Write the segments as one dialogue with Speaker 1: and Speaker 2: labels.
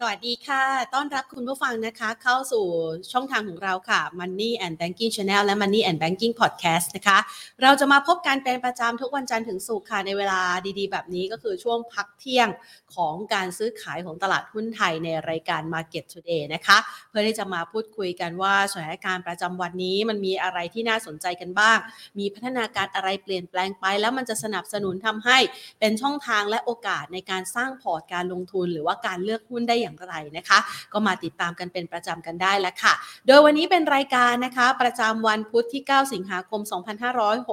Speaker 1: สวัสดีค่ะ ต้อนรับคุณผู้ฟังนะคะ เข้าสู่ช่องทางของเราค่ะ Money and Banking Channel และ Money and Banking Podcast นะคะ เราจะมาพบกันเป็นประจำทุกวันจันทร์ถึงศุกร์ค่ะ ในเวลาดีๆ แบบนี้ก็คือช่วงพักเที่ยงของการซื้อขายของตลาดหุ้นไทยในรายการ Market Today นะคะ เพื่อที่จะมาพูดคุยกันว่าสถานการณ์ประจำวันนี้มันมีอะไรที่น่าสนใจกันบ้าง มีพัฒนาการอะไรเปลี่ยนแปลงไป แล้วมันจะสนับสนุนทำให้เป็นช่องทางและโอกาสในการสร้างพอร์ตการลงทุน หรือว่าการเลือกหุ้นได้อย่างไรนะคะ ก็มาติดตามกันเป็นประจำกันได้แล้วค่ะ โดยวันนี้เป็นรายการนะคะ ประจำวันพุธที่ 9 สิงหาคม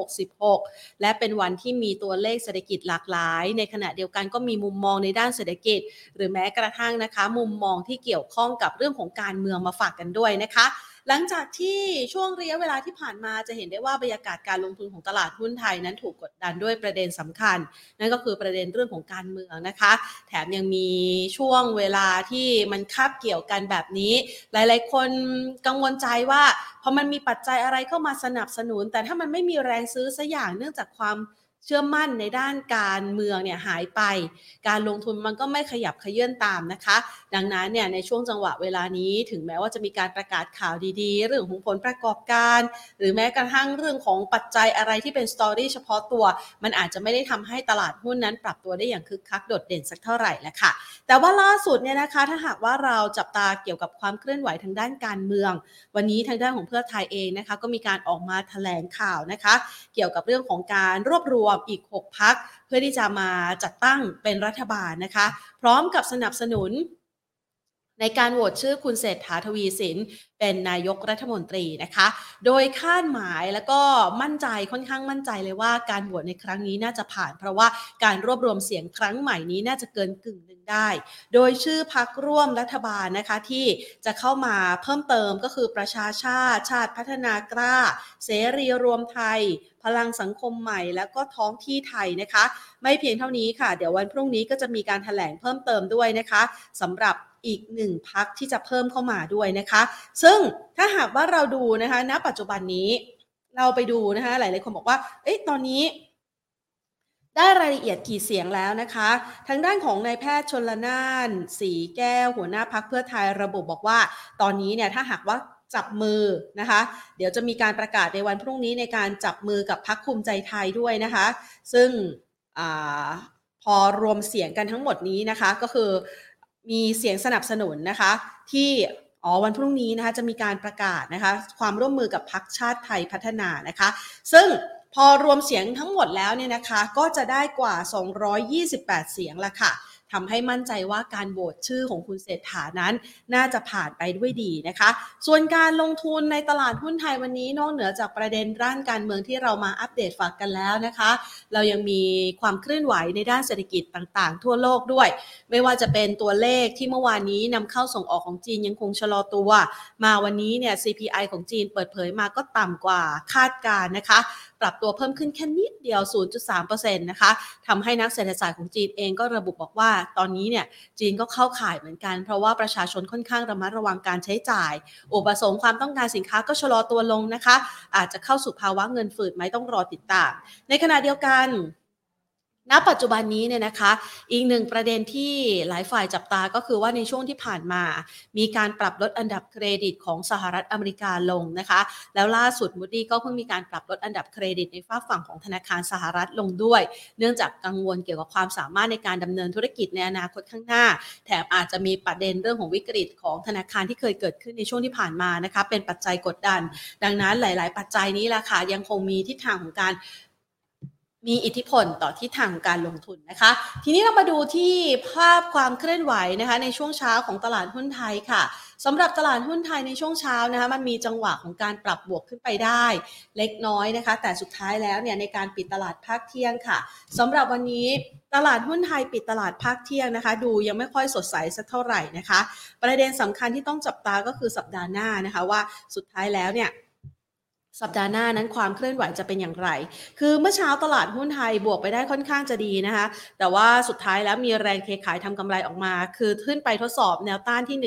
Speaker 1: 2566 และเป็นวันที่มีตัวเลขเศรษฐกิจหลากหลาย ในขณะเดียวกันก็มีมุมมองในด้านเศรษฐกิจ หรือแม้กระทั่งนะคะ มุมมองที่เกี่ยวข้องกับเรื่องของการเมืองมาฝากกันด้วยนะคะ หลังจากที่ช่วงระยะเวลาที่ผ่านมาจะเห็นได้ว่าบรรยากาศการลงทุนของตลาดหุ้นไทยนั้นถูกกดดันด้วยประเด็นสำคัญ นั่นก็คือประเด็นเรื่องของการเมืองนะคะ แถมยังมีช่วงเวลาที่มันคาบเกี่ยวกันแบบนี้ หลาย ๆ คนกังวลใจว่าพอมันมีปัจจัยอะไรเข้ามาสนับสนุน แต่ถ้ามันไม่มีแรงซื้อสัอย่างเนื่องจากความเชื่อมั่นในด้านการเมืองเนี่ยหายไป การลงทุนมันก็ไม่ขยับขยื่นตามนะคะ ดังนั้นเนี่ยในช่วงจังหวะเวลานี้ถึงแม้ว่าจะมีการประกาศข่าวดีๆ เรื่องของผลประกอบการ หรือแม้กระทั่งเรื่องของปัจจัยอะไรที่เป็นสตอรี่เฉพาะตัว มันอาจจะไม่ได้ทำให้ตลาดหุ้นนั้นปรับตัวได้อย่างคึกคักโดดเด่นสักเท่าไหร่แหล้วค่ะ แต่ว่าล่าสุดเนี่ยนะคะถ้าหากว่าเราจับตาเกี่ยวกับความเคลื่อนไหวทางด้านการเมือง วันนี้ทางด้านของเพื่อไทยเองนะคะก็มีการออกมาแถลงข่าวนะคะ เกี่ยวกับเรื่องของการรวบรวมอีก 6 พัก เพื่อที่จะมาจัดตั้งเป็นรัฐบาลนะคะ พร้อมกับสนับสนุน ในการโหวตชื่อคุณเศรษฐาทวีสินเป็นนายกรัฐมนตรีนะคะ โดยคาดหมายแล้วก็มั่นใจค่อนข้างมั่นใจเลยว่าการโหวตในครั้งนี้น่าจะผ่าน เพราะว่าการรวบรวมเสียงครั้งใหม่นี้น่าจะเกินกึ่งหนึ่งได้ โดยชื่อพักร่วมรัฐบาลนะคะที่จะเข้ามาเพิ่มเติมก็คือประชาชาติชาติพัฒนากล้า เสรีรวมไทย พลังสังคมใหม่ แล้วก็ท้องที่ไทยนะคะ ไม่เพียงเท่านี้ค่ะ เดี๋ยววันพรุ่งนี้ก็จะมีการถแถลงเพิ่มเติมด้วยนะคะสำหรับอีกหนึ่งพักที่จะเพิ่มเข้ามาด้วยนะคะ ซึ่งถ้าหากว่าเราดูนะคะ ณ ปัจจุบันนี้ เราไปดูนะคะ หลายๆคนบอกว่า เอ๊ะ ตอนนี้ ได้รายละเอียดกี่เสียงแล้วนะคะ ทางด้านของนายแพทย์ชนละนาน สีแก้วหัวหน้าพักเพื่อไทยระบุบอกว่า ตอนนี้เนี่ยถ้าหากว่าจับมือนะคะ เดี๋ยวจะมีการประกาศในวันพรุ่งนี้ในการจับมือกับพักภูมิใจไทยด้วยนะคะ ซึ่งอพอรวมเสียงกันทั้งหมดนี้นะคะ ก็คือมีเสียงสนับสนุนนะคะ ที่อ๋อวันพรุ่งนี้นะคะจะมีการประกาศนะคะ ความร่วมมือกับพักชาติไทยพัฒนานะคะ ซึ่งพอรวมเสียงทั้งหมดแล้วเนี่ยนะคะ ก็จะได้กว่า 228 เสียงละค่ะ ทำให้มั่นใจว่าการโหวตชื่อของคุณเศรษฐานั้น น่าจะผ่านไปด้วยดีนะคะ ส่วนการลงทุนในตลาดหุ้นไทยวันนี้นอกเหนือจากประเด็นด้านการเมืองที่เรามาอัปเดตฝากกันแล้วนะคะ เรายังมีความเคลื่อนไหวในด้านเศรษฐกิจต่างๆ ทั่วโลกด้วย ไม่ว่าจะเป็นตัวเลขที่เมื่อวานนี้นำเข้าส่งออกของจีนยังคงชะลอตัว มาวันนี้เนี่ย CPI ของจีนเปิดเผยมาก็ต่ำกว่าคาดการนะคะ ปรับตัวเพิ่มขึ้นแค่นิดเดียว 0.3%นะคะทำให้นักเศรษฐศาสตร์ของจีนเองก็ระบุบอกว่า ตอนนี้เนี่ยจีนก็เข้าข่ายเหมือนกัน เพราะว่าประชาชนค่อนข้างระมัดระวังการใช้จ่าย อุปสงค์ความต้องการสินค้าก็ชะลอตัวลงนะคะ อาจจะเข้าสู่ภาวะเงินฝืดไหมต้องรอติดตาม ในขณะเดียวกัน ณปัจจุบันนี้เนี่ยนะคะ อีกหนึ่งประเด็นที่หลายฝ่ายจับตาก็คือว่าในช่วงที่ผ่านมา มีการปรับลดอันดับเครดิตของสหรัฐอเมริกาลงนะคะ แล้วล่าสุดมูดี้ก็เพิ่งมีการปรับลดอันดับเครดิตในฝ้าฝั่งของธนาคารสหรัฐลงด้วย เนื่องจากกังวลเกี่ยวกับความสามารถในการดำเนินธุรกิจในอนาคตข้างหน้า แถมอาจจะมีประเด็นเรื่องของวิกฤตของธนาคารที่เคยเกิดขึ้นในช่วงที่ผ่านมานะคะเป็นปัจจัยกดดัน ดังนั้นหลาย ๆ ปัจจัยนี้แหละค่ะยังคงมีทิศทางของการ มีอิทธิพลต่อที่ทางการลงทุนนะคะ ทีนี้เรามาดูที่ภาพความเคลื่อนไหวนะคะในช่วงเช้าของตลาดหุ้นไทยค่ะสำหรับตลาดหุ้นไทยในช่วงเช้านะคะมันมีจังหวะของการปรับบวกขึ้นไปได้ เล็กน้อยนะคะ แต่สุดท้ายแล้วเนี่ยในการปิดตลาดภาคเที่ยงค่ะสำหรับวันนี้ตลาดหุ้นไทยปิดตลาดภาคเที่ยงนะคะ ดูยังไม่ค่อยสดใสสักเท่าไหร่นะคะ ประเด็นสำคัญที่ต้องจับตาก็คือสัปดาห์หน้านะคะว่าสุดท้ายแล้วเนี่ย สัปดาห์หน้านั้นความเคลื่อนไหวจะเป็นอย่างไร คือเมื่อเช้าตลาดหุ้นไทยบวกไปได้ค่อนข้างจะดีนะคะ แต่ว่าสุดท้ายแล้วมีแรงเทขายทำกำไรออกมา คือขึ้นไปทดสอบแนวต้านที่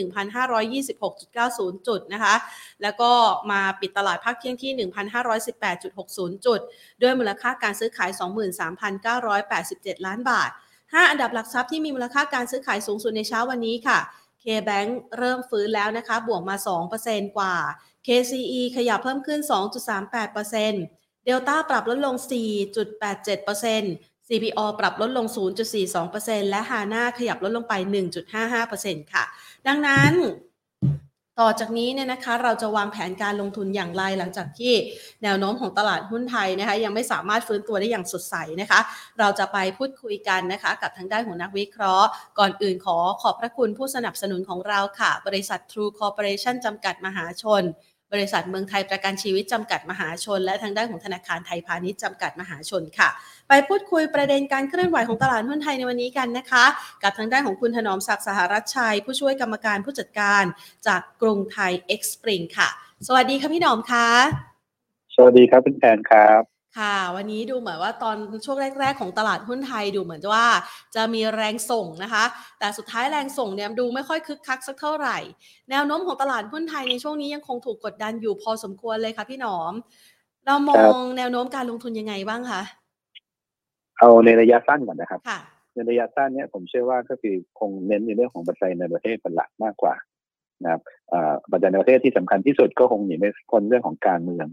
Speaker 1: 1,526.90 จุดนะคะ แล้วก็มาปิดตลาดภาคเที่ยงที่ 1,518.60 จุด ด้วยมูลค่าการซื้อขาย 23,987 ล้านบาท 5 อันดับหลักทรัพย์ที่มีมูลค่าการซื้อขายสูงสุดในเช้าวันนี้ค่ะ KBank เริ่มฟื้นแล้วนะคะ บวกมา 2%กว่า KCE ขยับเพิ่มขึ้น 2.38%เดลต้าปรับลดลง 4.87% CPO ปรับลดลง 0.42%และฮาน่าขยับลดลงไป 1.55%ค่ะ ดังนั้นต่อจากนี้เนี่ยนะคะเราจะวางแผนการลงทุนอย่างไรหลังจากที่แนวโน้มของตลาดหุ้นไทยนะคะยังไม่สามารถฟื้นตัวได้อย่างสดใสนะคะ เราจะไปพูดคุยกันนะคะกับทางด้านของนักวิเคราะห์ ก่อนอื่นขอขอบพระคุณผู้สนับสนุนของเราค่ะ บริษัท True Corporation จำกัดมหาชน บริษัทเมืองไทยประกันชีวิตจำกัดมหาชน และทางด้านของธนาคารไทยพาณิชย์จำกัดมหาชนค่ะ ไปพูดคุยประเด็นการเคลื่อนไหวของตลาดหุ้นไทยในวันนี้กันนะคะ กับทางด้านของคุณถนอมศักดิ์สหรัชชัย ผู้ช่วยกรรมการผู้จัดการจากกรุงไทยเอ็กซ์ปริงค่ะ สวัสดีค่ะพี่หนอมค่ะ
Speaker 2: สวัสดีครับคุณแอนครับ
Speaker 1: ค่ะ วันนี้ดูเหมือนว่าตอนช่วงแรก ๆ ของตลาดหุ้นไทยดูเหมือนว่าจะมีแรงส่งนะคะ แต่สุดท้ายแรงส่งเนี่ยดูไม่ค่อยคึกคักสักเท่าไหร่ แนวโน้มของตลาดหุ้นไทยในช่วงนี้ยังคงถูกกดดันอยู่พอสมควรเลยค่ะพี่หนอม เรามองแนวโน้มการลงทุนยังไงบ้างคะ
Speaker 2: เอาในระยะสั้นก่อนนะครับในระยะสั้นเนี่ยผมเชื่อว่าก็คือคงเน้นในเรื่องของปัจจัยในประเทศเป็นหลักมากกว่า นะครับปัจจัยในประเทศที่สำคัญที่สุดก็คงหนีไม่พ้นเรื่องของการเมือง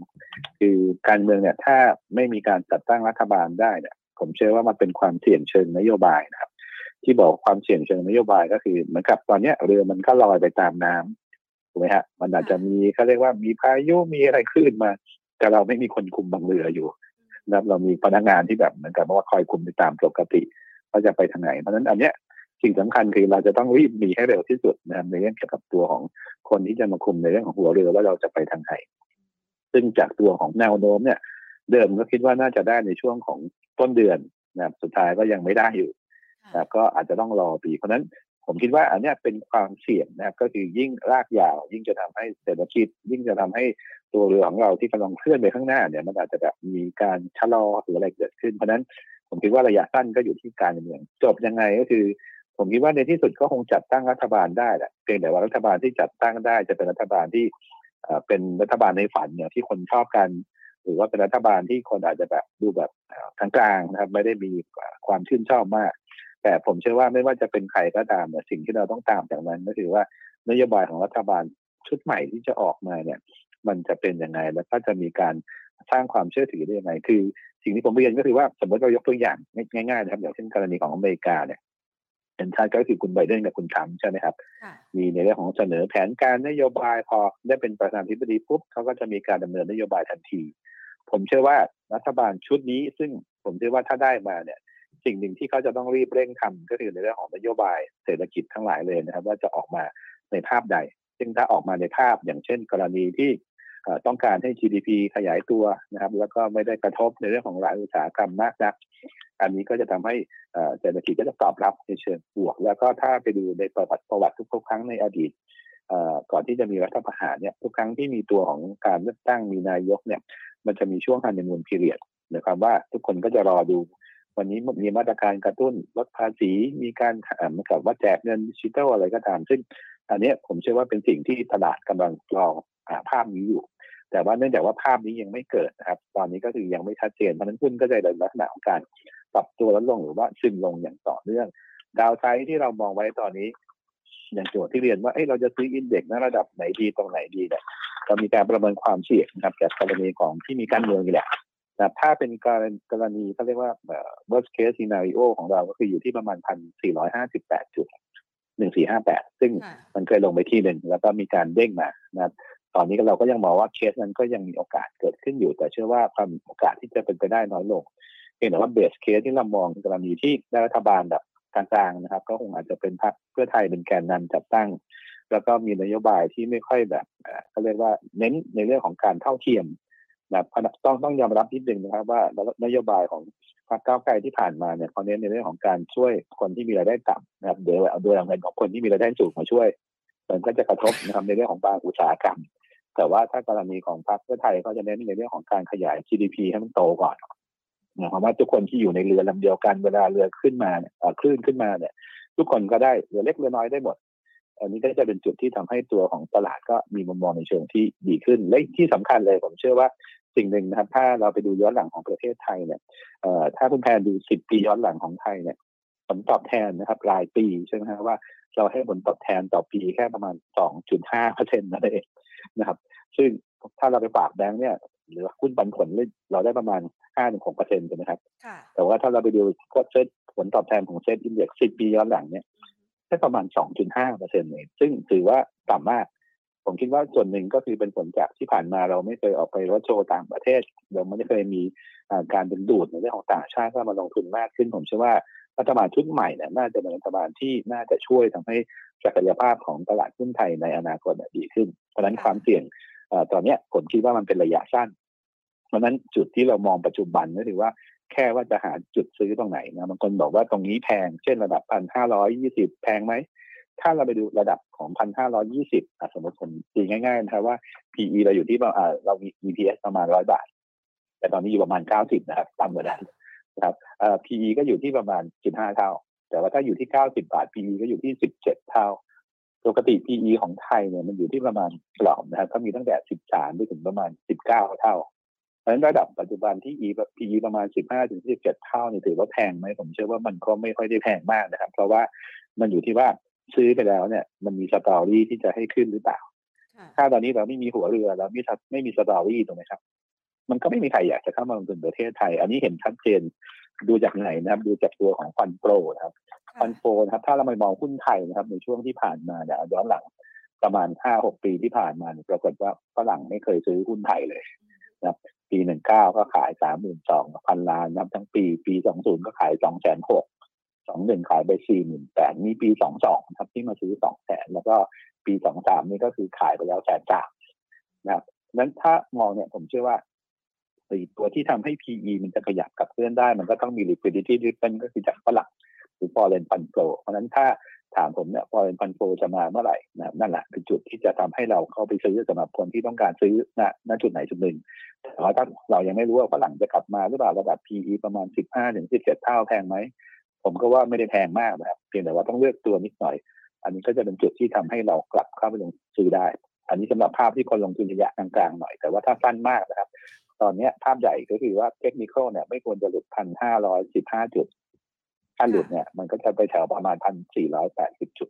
Speaker 2: คือการเมืองเนี่ยถ้าไม่มีการจัดตั้งรัฐบาลได้เนี่ยผมเชื่อว่ามันเป็นความเสี่ยงเชิงนโยบายนะครับ ที่บอกความเสี่ยงเชิงนโยบายก็คือเหมือนกับตอนนี้เรือมันก็ลอยไปตามน้ำถูกไหมฮะมันอาจจะมีเขาเรียกว่ามีพายุมีอะไรขึ้นมา แต่เราไม่มีคนคุมบางเรืออยู่นะครับเรามีพนักงานที่แบบเหมือนกับว่าคอยคุมไปตามปกติว่าจะไปทางไหนเพราะฉะนั้นอันเนี้ย สิ่งสำคัญคือเราจะต้องรีบมีให้เร็วที่สุดนะครับในเรื่องเกี่ยวกับตัวของคนที่จะมาคุมในเรื่องของหัวเรือว่าเราจะไปทางไหนซึ่งจากตัวของแนวโน้มเนี่ย เดิมก็คิดว่าน่าจะได้ในช่วงของต้นเดือนนะครับสุดท้ายก็ยังไม่ได้อยู่นะก็อาจจะต้องรอปี เพราะนั้นผมคิดว่าอันนี้เป็นความเสี่ยงนะครับก็คือยิ่งรากยาว ยิ่งจะทำให้เศรษฐกิจ ยิ่งจะทำให้ตัวเรือของเราที่กำลังเคลื่อนไปข้างหน้าเนี่ยมันอาจจะแบบมีการชะลอหรืออะไรเกิดขึ้น เพราะนั้นผมคิดว่าระยะสั้นก็อยู่ที่การเมืองจบยังไงก็คือ ผมคิดว่าในที่สุดก็คงจัดตั้งรัฐบาลได้แหละเพียงแต่ว่ารัฐบาลที่จัดตั้งได้จะเป็นรัฐบาลที่เป็นรัฐบาลในฝันเนี่ยที่คนชอบกัน หรือว่าเป็นรัฐบาลที่คนอาจจะแบบดูแบบทางกลางนะครับ ไม่ได้มีความชื่นชอบมาก แต่ผมเชื่อว่าไม่ว่าจะเป็นใครก็ตามเนี่ยสิ่งที่เราต้องตามจากนั้นก็คือว่านโยบายของรัฐบาลชุดใหม่ที่จะออกมาเนี่ย มันจะเป็นยังไงแล้วก็จะมีการสร้างความเชื่อถือได้ยังไง คือ สิ่งที่ผมเรียนก็คือว่าสมมติเรายกตัวอย่างง่ายๆนะครับอย่างเช่นกรณีของอเมริกาเนี่ย เป็นชาติก็คือคุณไบเดนกับคุณทรัมป์ใช่ไหมครับ มีในเรื่องของเสนอแผนการนโยบายพอได้เป็นประธานาธิบดีปุ๊บเขาก็จะมีการดำเนินนโยบายทันที ผมเชื่อว่ารัฐบาลชุดนี้ ซึ่งผมเชื่อว่าถ้าได้มาเนี่ย สิ่งหนึ่งที่เขาจะต้องรีบเร่งทำก็คือในเรื่องของนโยบายเศรษฐกิจทั้งหลายเลยนะครับ ว่าจะออกมาในภาพใด ซึ่งถ้าออกมาในภาพอย่างเช่น กรณีที่ต้องการให้ GDP ขยายตัวนะครับ แล้วก็ไม่ได้กระทบในเรื่องของหลายอุตสาหกรรมมากนัก อันนี้ก็จะทำให้เศรษฐกิจก็จะตอบรับในเชิงบวก แล้วก็ถ้าไปดูในประวัติประวัติทุกครั้งในอดีตก่อนที่จะมีรัฐประหารเนี่ยทุกครั้งที่มีตัวของการเลือกตั้งมีนายกเนี่ย มันจะมีช่วงฮันนีมูนพีเรียดหมายความว่าทุกคนก็จะรอดู วันนี้มีมาตรการกระตุ้นลดภาษีมีการเหมือนกับว่าแจกเงินดิจิทัลอะไรก็ตามซึ่งอันนี้ผมเชื่อว่าเป็นสิ่งที่ตลาดกำลังรอภาพนี้อยู่ แต่ว่าเนื่องจากว่าภาพนี้ยังไม่เกิดนะครับ ตอนนี้ก็คือยังไม่ชัดเจนเพราะนั้นหุ้นก็จะในลักษณะของการ ปรับตัวลดลงหรือว่าซึมลงอย่างต่อเนื่อง ดาวไซด์ที่เรามองไว้ตอนนี้ อย่างโจทย์ที่เรียนว่าเอ้เราจะซื้ออินเด็กซ์นระดับไหนดีตรงไหนดีเนี่ยเรามีการประเมินความเสี่ยงนะครับจากกรณีของที่มีการเมืองนี่แหละแต่ถ้าเป็นการกรณีเขาเรียกว่า worst case scenario ของเราก็คืออยู่ที่ประมาณพันสี่ร้อยห้าสิบแปดจุดหนึ่งสี่ห้าแปดซึ่งมันเคยลงไปที่หนึ่งแล้วก็มีการเด้งมานะครับตอนนี้เราก็ยังมองว่าเคสนั้นก็ยังมีโอกาสเกิดขึ้นอยู่ แต่เชื่อว่าความโอกาสที่จะเป็นไปได้น้อยลงเพียงแต่ว่าเบสเคสที่เรามองกรณีที่ไดรัฐบาลแบบกลางๆนะครับ ก็คงอาจจะเป็นพรรคเพื่อไทยเป็นแกนนำจัดตั้ง แล้วก็มีนโยบายที่ไม่ค่อยแบบเขาเรียกว่าเน้นในเรื่องของการเท่าเทียมแบบต้องต้องยอมรับนิดนึงนะครับว่านโยบายของพรรคก้าวไกลที่ผ่านมาเนี่ยเขาเน้นในเรื่องของการช่วยคนที่มีรายได้ต่ำนะครับโดยเอาโดยเอาเงินของคนที่มีรายได้สูงมาช่วย มันก็จะกระทบนะครับในเรื่องของบางอุตสาหกรรม แต่ว่าถ้ากรณีของพรรคเพื่อไทยเขาจะเน้นในเรื่องของการขยาย GDP ให้มันโตก่อน หมายความว่าทุกคนที่อยู่ในเรือลำเดียวกันเวลาเรือขึ้นมาเนี่ยคลื่นขึ้นมาเนี่ย ทุกคนก็ได้เรือเล็กเรือน้อยได้หมด อันนี้ก็จะเป็นจุดที่ทำให้ตัวของตลาดก็มีมุมมองในเชิงที่ดีขึ้น และที่สำคัญเลยผมเชื่อว่าสิ่งหนึ่งนะครับ ถ้าเราไปดูย้อนหลังของประเทศไทยเนี่ยถ้าคุณแพนดูสิบปีย้อนหลังของไทยเนี่ยผลตอบแทนนะครับรายปีใช่ไหมครับว่าเราให้ผลตอบแทนต่อปีแค่ประมาณ 2.5เปอร์เซ็นต์นั่นเองนะครับ ซึ่งถ้าเราไปฝากแบงค์เนี่ย หรือหุ้นปันผลเราได้ประมาณ5-6เปอร์เซ็นต์ใช่ไหมครับ แต่ว่าถ้าเราไปดูก็เซ็ตผลตอบแทนของ SET Index 10ปีย้อนหลังเนี่ยได้ประมาณ2.5เปอร์เซ็นต์เองซึ่งถือว่าต่ำมาก ผมคิดว่าส่วนหนึ่งก็คือเป็นผลจากที่ผ่านมาเราไม่เคยออกไปรถโชว์ต่างประเทศ เราไม่เคยมีการดึงดูดในเรื่องของต่างชาติเข้ามาลงทุนมากขึ้น ผมเชื่อว่ารัฐบาลชุดใหม่เนี่ยน่าจะเป็นรัฐบาลที่น่าจะช่วยทำให้ศักยภาพของตลาดหุ้นไทยในอนาคตดีขึ้น เพราะนั้นความเสี่ยง ตอนนี้ผมคิดว่ามันเป็นระยะสั้น เพราะนั้นจุดที่เรามองปัจจุบันก็คือว่าแค่ว่าจะหาจุดซื้อตรงไหนนะบางคนบอกว่าตรงนี้แพง เช่นระดับพันห้าร้อยยี่สิบแพงไหม ถ้าเราไปดูระดับของพันห้าร้อยี่สิบสมมติผมตีง่ายๆนะครับว่า PE เราอยู่ที่เรามี EPS ประมาณร้อยบาท แต่ตอนนี้อยู่ประมาณเก้าสิบนะครับต่ำกว่านั้นนะครับเอ่อ PE ก็อยู่ที่ประมาณสิบห้าเท่า แต่ว่าถ้าอยู่ที่เก้าสิบาท PE ก็อยู่ที่สิบเจ็ดเท่า ปกติ PE ของไทยเนี่ยมันอยู่ที่ประมาณกรอบนะครับก็มีตั้งแต่สิบสามไปถึงประมาณสิบเก้าเท่า เพราะฉะนั้นระดับปัจจุบันที่ E PE ประมาณ15ถึง17เท่านี่ถือว่าแพงไหมผมเชื่อว่ามันก็ไม่ค่อยได้แพงมากนะครับ เพราะว่ามันอยู่ที่ว่าซื้อไปแล้วเนี่ย มันมีสตอรี่ที่จะให้ขึ้นหรือเปล่า ถ้าตอนนี้เราไม่มีหัวเรือแล้วไม่ไม่มีสตอรี่ตรงไหมครับ มันก็ไม่มีใครอยากจะเข้ามาลงทุนประเทศไทย อันนี้เห็นชัดเจนดูจากไหนนะครับ ดูจากตัวของฟันโปรนะครับ ฟันโปรนะครับ ถ้าเราไปมองหุ้นไทยนะครับ ในช่วงที่ผ่านมาเนี่ยย้อนหลังประมาณห้าหกปีที่ผ่านมาปรากฏว่าฝรั่งไม่เคยซื้อหุ้นไทยเลยนะครับ ปีหนึ่งเก้าก็ขายสามหมื่นสองพันล้านนับทั้งปีปีสองศูนย์ก็ขายสองแสนหกสองหนึ่งขายไปสี่หมื่นแปดมีปีสองสองครับที่มาซื้อสองแสนแล้วก็ปีสองสามนี่ก็คือขายไปแล้วแสนสามนะครับนั้นถ้ามองเนี่ยผมเชื่อว่าตัวที่ทำให้ PE มันจะขยับกับเคลื่อนได้ มันก็ต้องมี liquidity driven ก็คือจากฝรั่ง หรือ foreign fund flow เพราะนั้นถ้าถามผมเนี่ย foreign fund flow จะมาเมื่อไหร่นะนั่นแหละเป็นจุดที่จะทำให้เราเข้าไปซื้อสำหรับคนที่ต้องการซื้อณณจุดไหนจุดหนึ่งแต่ว่าถ้าเรายังไม่รู้ว่าฝรั่งจะกลับมาหรือเปล่าระดับ PE ประมาณ 15ถึง17 เท่าแพงไหมผมก็ว่าไม่ได้แพงมากนะครับเพียงแต่ว่าต้องเลือกตัวนิดหน่อย อันนี้ก็จะเป็นจุดที่ทำให้เรากลับเข้าไปลงซื้อได้ อันนี้สำหรับภาพที่คนลงทุนระยะกลางๆหน่อย แต่ว่าถ้าสั้นมากนะครับ ตอนนี้ภาพใหญ่ก็คือว่าเทคนิคเนี่ยไม่ควรจะหลุดพันห้าร้อยสิบห้าจุด ถ้าหลุดเนี่ยมันก็จะไปแถวประมาณพันสี่ร้อยแปดสิบจุด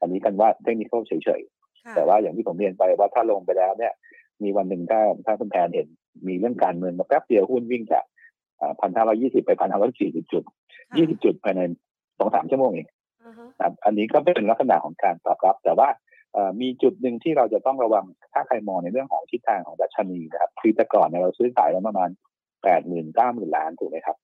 Speaker 2: อันนี้กันว่าเทคนิคเฉยๆ แต่ว่าอย่างที่ผมเรียนไปว่าถ้าลงไปแล้วเนี่ย มีวันหนึ่งถ้าถ้าคุณแทนเห็นมีเรื่องการเมืองมาแป๊บเดียวหุ้นวิ่งจากพันห้าร้อยี่สิบไปพันห้าร้อยสี่สิบจุดยี่สิบจุดภายในสองสามชั่วโมงเองอันนี้ก็เป็นลักษณะของการตอบรับ แต่ว่ามีจุดหนึ่งที่เราจะต้องระวังถ้าใครมองในเรื่องของทิศทางของดัชนีนะครับคือแต่ก่อนเนี่ยเราซื้อขายแล้วประมาณ แปดหมื่นเก้าหมื่นล้านถูกไหมครับ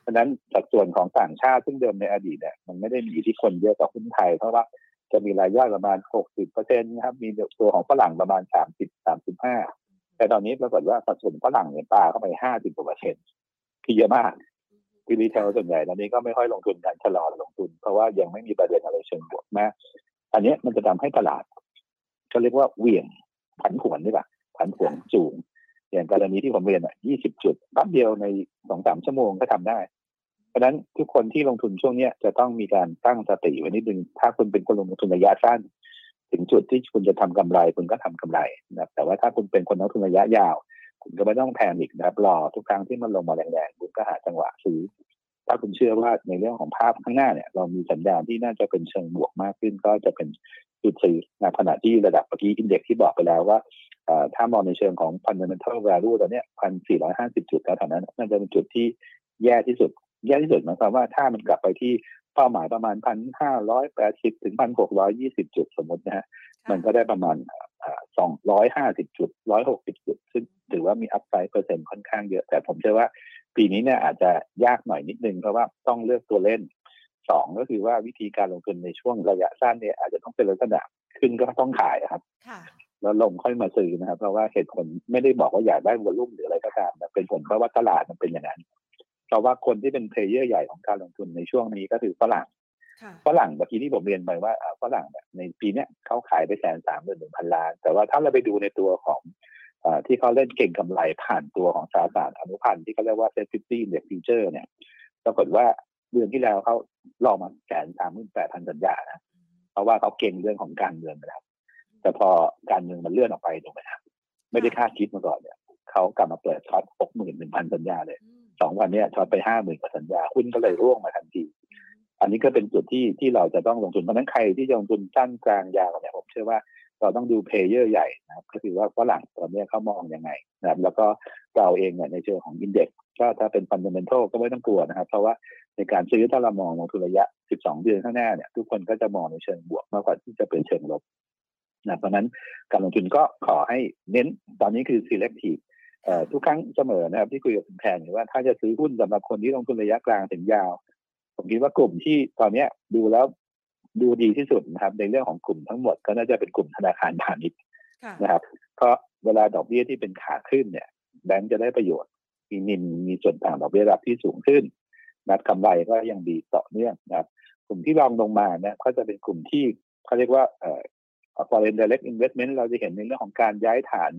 Speaker 2: เพราะนั้นสัดส่วนของต่างชาติซึ่งเดิมในอดีตเนี่ยมันไม่ได้มีอิทธิพลเยอะต่อหุ้นไทย เพราะว่าจะมีรายย่อยประมาณหกสิบเปอร์เซ็นต์ครับมีตัวของฝรั่งประมาณสามสิบสามสิบห้าแต่ตอนนี้ปรากฏว่าสัดส่วนฝรั่งเนี่ยปาเข้าไปห้าสิบกว่าเปอร์เซ็นต์ที่เยอะมากที่รีเทลส่วนใหญ่ตอนนี้ก็ไม่ค่อยลงทุนการชะลอลงทุน เพราะว่ายังไม่มีประเด็นอะไรเชิงบวกมากอันนี้มันจะทำให้ตลาดก็เรียกว่าเวียงผันผวนนี่แหละผันผวนสูง อย่างกรณีที่ผมเรียนอะยี่สิบจุดแป๊บเดียวในสองสามชั่วโมงก็ทำได้ เพราะฉะนั้นทุกคนที่ลงทุนช่วงเนี้ยจะต้องมีการตั้งสติไว้นิดนึง ถ้าคุณเป็นคนลงทุนระยะสั้น ถึงจุดที่คุณจะทำกำไร คุณก็ทำกำไรนะแต่ว่าถ้าคุณเป็นคนลงทุนระยะยาว คุณก็ไม่ต้องแพนิกนะครับรอทุกครั้งที่มันลงมาแรงๆคุณก็หาจังหวะซื้อ ถ้าคุณเชื่อว่าในเรื่องของภาพข้างหน้าเนี่ย เรามีสัญญาณที่น่าจะเป็นเชิงบวกมากขึ้น ก็จะเป็นจุดซื้อในขณะที่ระดับเมื่อกี้อินเด็กที่บอกไปแล้วว่าถ้ามองในเชิงของ fundamental value ตอนนี้พันสี่ร้อยห้าสิบจุดแถวนั้นน่าจะเป็นจุดที่แย่ที่สุด แย่ที่สุดหมายความว่าถ้ามันกลับไปที่เป้าหมายประมาณพันห้าร้อยแปดสิบถึงพันหกร้อยยี่สิบจุดสมมตินะฮะมันก็ได้ประมาณสองร้อยห้าสิบจุดร้อยหกสิบจุด ซึ่งถือว่ามีอัพไซด์เปอร์เซ็นต์ค่อนข้างเยอะ แต่ผมเชื่อว่า ปีนี้เนี่ยอาจจะยากหน่อยนิดนึงเพราะว่าต้องเลือกตัวเล่นสองก็คือว่าวิธีการลงทุนในช่วงระยะสั้นเนี่ยอาจจะต้องเป็นลักษณะขึ้นก็ต้องขายครับแล้วลงค่อยมาซื้อนะครับ เพราะว่าเหตุผลไม่ได้บอกว่าอยากได้วอลุ่มหรืออะไรก็ตามเป็นผลเพราะว่าตลาดมันเป็นอย่างนั้น เพราะว่าคนที่เป็นเพลเยอร์ใหญ่ของการลงทุนในช่วงนี้ก็คือฝรั่งฝรั่งเมื่อกี้ที่ผมเรียนไปว่าฝรั่งในปีนี้เขาขายไปแสนสามหมื่นหนึ่งพันล้าน แต่ว่าถ้าเราไปดูในตัวของ ที่เขาเล่นเก่งกำไรผ่านตัวของสาสารอนุพันธ์ที่เขาเรียกว่า sensitivity index future เนี่ยปรากฏว่าเดือนที่แล้วเขาลองมาแสนสามหมื่นแปดพันสัญญานะเพราะว่าเขาเก่งเรื่องของการเมืองไปแล้วแต่พอการเมืองมันเลื่อนออกไปถูกไหมครับไม่ได้คาดคิดมาก่อนเนี่ยเขากลับมาเปิดช็อตหกหมื่นหนึ่งพันสัญญาเลยสองวันนี้ช็อตไปห้าหมื่นกว่าสัญญาหุ้นก็เลยร่วงมาทันที อันนี้ก็เป็นจุดที่ที่เราจะต้องลงทุนเพราะนั้นใครที่จะลงทุนสั้นกลางยาวเนี่ยผมเชื่อว่า เราต้องดูเพลเยอร์ใหญ่นะครับก็คือว่าฝรั่งตอนนี้เขามองยังไงนะครับแล้วก็เราเองเนี่ยในเชิงของอินเด็กซ์ก็ถ้าเป็นฟันเดเมนทัลก็ไม่ต้องกลัวนะครับ เพราะว่าในการซื้อถ้าเรามองลงทุนระยะ 12 เดือนข้างหน้าเนี่ยทุกคนก็จะมองในเชิงบวกมากกว่าที่จะเป็นเชิงลบนะเพราะนั้นการลงทุนก็ขอให้เน้นตอนนี้คือ selective ทุกครั้งเสมอนะครับ ที่คุยกับคุณแทนว่าถ้าจะซื้อหุ้นสำหรับคนที่ลงทุนระยะกลางถึงยาว ผมคิดว่ากลุ่มที่ตอนนี้ดูแล้ว ดูดีที่สุดนะครับในเรื่องของกลุ่มทั้งหมดก็น่าจะเป็นกลุ่มธนาคารพาณิชย์นะครับเพราะเวลาดอกเบี้ยที่เป็นขาขึ้นเนี่ยแบงก์จะได้ประโยชน์ มี NIM มีส่วนต่างดอกเบี้ยรับที่สูงขึ้นนะกำไรก็ยังดีต่อเนื่องนะครับ กลุ่มที่รองลงมาเนี่ยก็จะเป็นกลุ่มที่เขาเรียกว่าเอ่อ foreign direct investment เราจะเห็นในเรื่องของการย้ายฐาน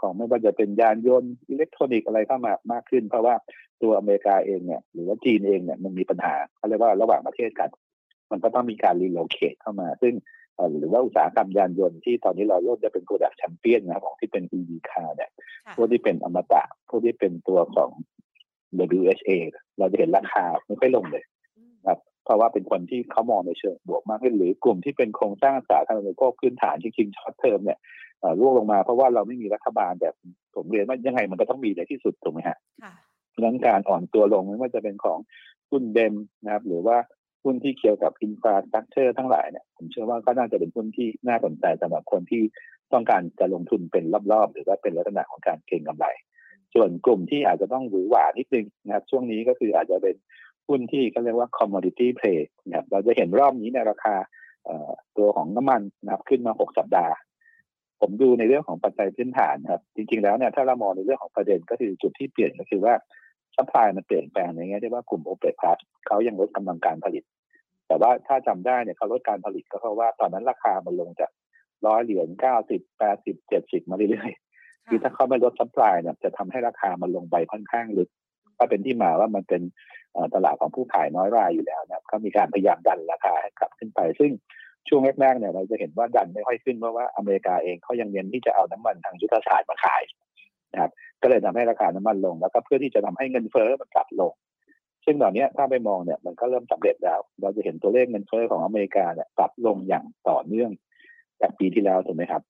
Speaker 2: ของไม่ว่าจะเป็นยานยนต์อิเล็กทรอนิกส์อะไรเข้ามามากขึ้น เพราะว่าตัวอเมริกาเองเนี่ยหรือว่าจีนเองเนี่ยมันมีปัญหาเขาเรียกว่าระหว่างประเทศกัน มันก็ต้องมีการ relocate เข้ามา ซึ่งหรือว่าอุตสาหกรรมยานยนต์ที่ตอนนี้เราเริ่มจะเป็น production plant นะของที่เป็น EV car เนี่ยพวกที่เป็นอมตะพวกที่เป็นตัวของ WHA เราจะเห็นราคาไม่ค่อยลงเลยครับเพราะว่าเป็นคนที่เขามองในเชิงบวกมากขึ้นหรือกลุ่มที่เป็นโครงสร้างสาธารณูปโภคพื้นฐานจริงๆ short term เนี่ยร่วงลงมาเพราะว่าเราไม่มีรัฐบาลแบบผมเรียนว่ายังไงมันก็ต้องมีในที่สุดถูกไหมฮะเพราะนั้นการอ่อนตัวลงไม่ว่าจะเป็นของหุ้นเดมนะครับ หรือว่า หุ้นที่เกี่ยวกับอินฟราสตรักเจอร์ทั้งหลายเนี่ยผมเชื่อว่าก็น่าจะเป็นหุ้นที่น่าสนใจสำหรับคนที่ต้องการจะลงทุนเป็นรอบๆ หรือว่าเป็นลักษณะของการเก็งกำไร ส่วนกลุ่มที่อาจจะต้องหวือหวานิดนึงนะครับ ช่วงนี้ก็คืออาจจะเป็นหุ้นที่เขาเรียกว่า commodity play นะครับเราจะเห็นรอบนี้ในราคาตัวของน้ำมันนะครับขึ้นมา 6 สัปดาห์ ผมดูในเรื่องของปัจจัยพื้นฐานครับ จริงๆแล้วเนี่ยถ้าเรามองในเรื่องของประเด็นก็คือจุดที่เปลี่ยนก็คือว่า supply มันเปลี่ยนแปลงในแง่ที่ว่ากลุ่มโอเปกพลัสเขายังลดกำลังการผลิต แต่ว่าถ้าจำได้เนี่ยเขาลดการผลิตก็เพราะว่าตอนนั้นราคามันลงจากร้อยเหรียญเก้าสิบแปดสิบเจ็ดสิบมาเรื่อยๆคือถ้าเขาไม่ลด supply เนี่ยจะทำให้ราคามันลงไปค่อนข้างลึก ก็เป็นที่มาว่ามันเป็นตลาดของผู้ขายน้อยรายอยู่แล้วนะครับเขามีการพยายามดันราคาให้กลับขึ้นไป ซึ่งช่วงแรกๆเนี่ยเราจะเห็นว่าดันไม่ค่อยขึ้นเพราะว่าอเมริกาเองเขายังเน้นที่จะเอาน้ำมันทางยุทธศาสตร์มาขาย นะครับก็เลยทำให้ราคาน้ำมันลงแล้วก็เพื่อที่จะทำให้เงินเฟ้อมันกลับลง ซึ่งตอนนี้ถ้าไปมองเนี่ยมันก็เริ่มสำเร็จแล้ว เราจะเห็นตัวเลขเงินเฟ้อของอเมริกาเนี่ยปรับลงอย่างต่อเนื่องจากปีที่แล้วถูกไหมครับ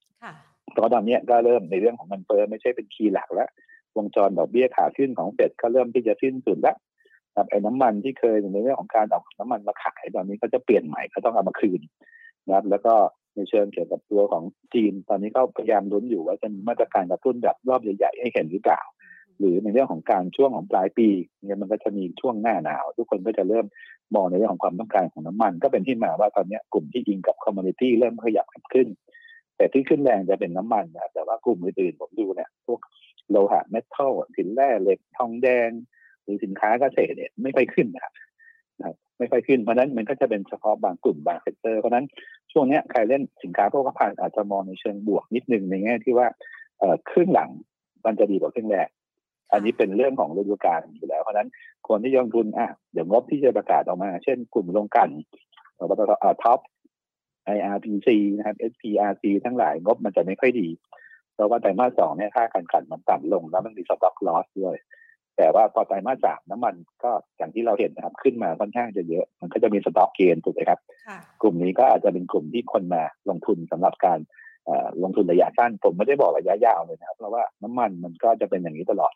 Speaker 2: เพราะตอนนี้ก็เริ่มในเรื่องของเงินเฟ้อไม่ใช่เป็นคีย์หลักแล้ววงจรดอกเบี้ยขาขึ้นของเฟดก็เริ่มที่จะสิ้นสุดแล้วครับไอ้น้ำมันที่เคยในเรื่องของการเอาน้ำมันมาขายตอนนี้ก็จะเปลี่ยนใหม่ก็ต้องเอามาคืนนะครับ แล้วก็ ในเชิงเกี่ยวกับตัวของจีน ตอนนี้ก็พยายามลุ้นอยู่ว่าจะมีมาตรการกระตุ้นแบบรอบใหญ่ๆให้เห็นหรือเปล่า หรือในเรื่องของการช่วงของปลายปีเนี่ยมันก็จะมีช่วงหน้าหนาว ทุกคนก็จะเริ่มมองในเรื่องของความต้องการของน้ำมัน ก็เป็นที่มาว่าตอนนี้กลุ่มที่ยิงกับคอมมูนิตี้เริ่มขยับขึ้น แต่ที่ขึ้นแรงจะเป็นน้ำมันนะแต่ว่ากลุ่มอื่นๆผมดูเนี่ยพวกโลหะ metal สินแร่เหล็กทองแดง หรือสินค้าเกษตรเนี่ยไม่ค่อยขึ้นนะครับ ไม่ค่อยขึ้นเพราะนั้นมันก็จะเป็นเฉพาะบางกลุ่มบาง sector เพราะนั้นช่วงนี้ใครเล่นสินค้าโภคภัณฑ์อาจจะมองในเชิงบวกนิดนึงในแง่ที่ว่าเอ่อครึ่งหลังมันจะดีกว่าครึ่งแรกอันนี้เป็นเรื่องของฤดูกาลอยู่แล้วเพราะนั้นคนที่ลงทุนอะเดี๋ยวงบที่จะประกาศออกมา เช่นกลุ่มลงกันปตทท็อป IRPC นะครับ SPRC ทั้งหลายงบมันจะไม่ค่อยดี เพราะว่าไตรมาสสองเนี่ยค่าการกลั่นมันต่ำลงแล้วมันมี stock loss ด้วย แต่ว่าพอไตรมาสสามน้ำมันก็อย่างที่เราเห็นนะครับขึ้นมาค่อนข้างจะเยอะ มันก็จะมีสต็อกเกนถูกไหมครับ กลุ่มนี้ก็อาจจะเป็นกลุ่มที่คนมาลงทุนสำหรับการลงทุนระยะสั้น ผมไม่ได้บอกระยะยาวเลยนะครับ เพราะว่าน้ำมันมันก็จะเป็นอย่างนี้ตลอด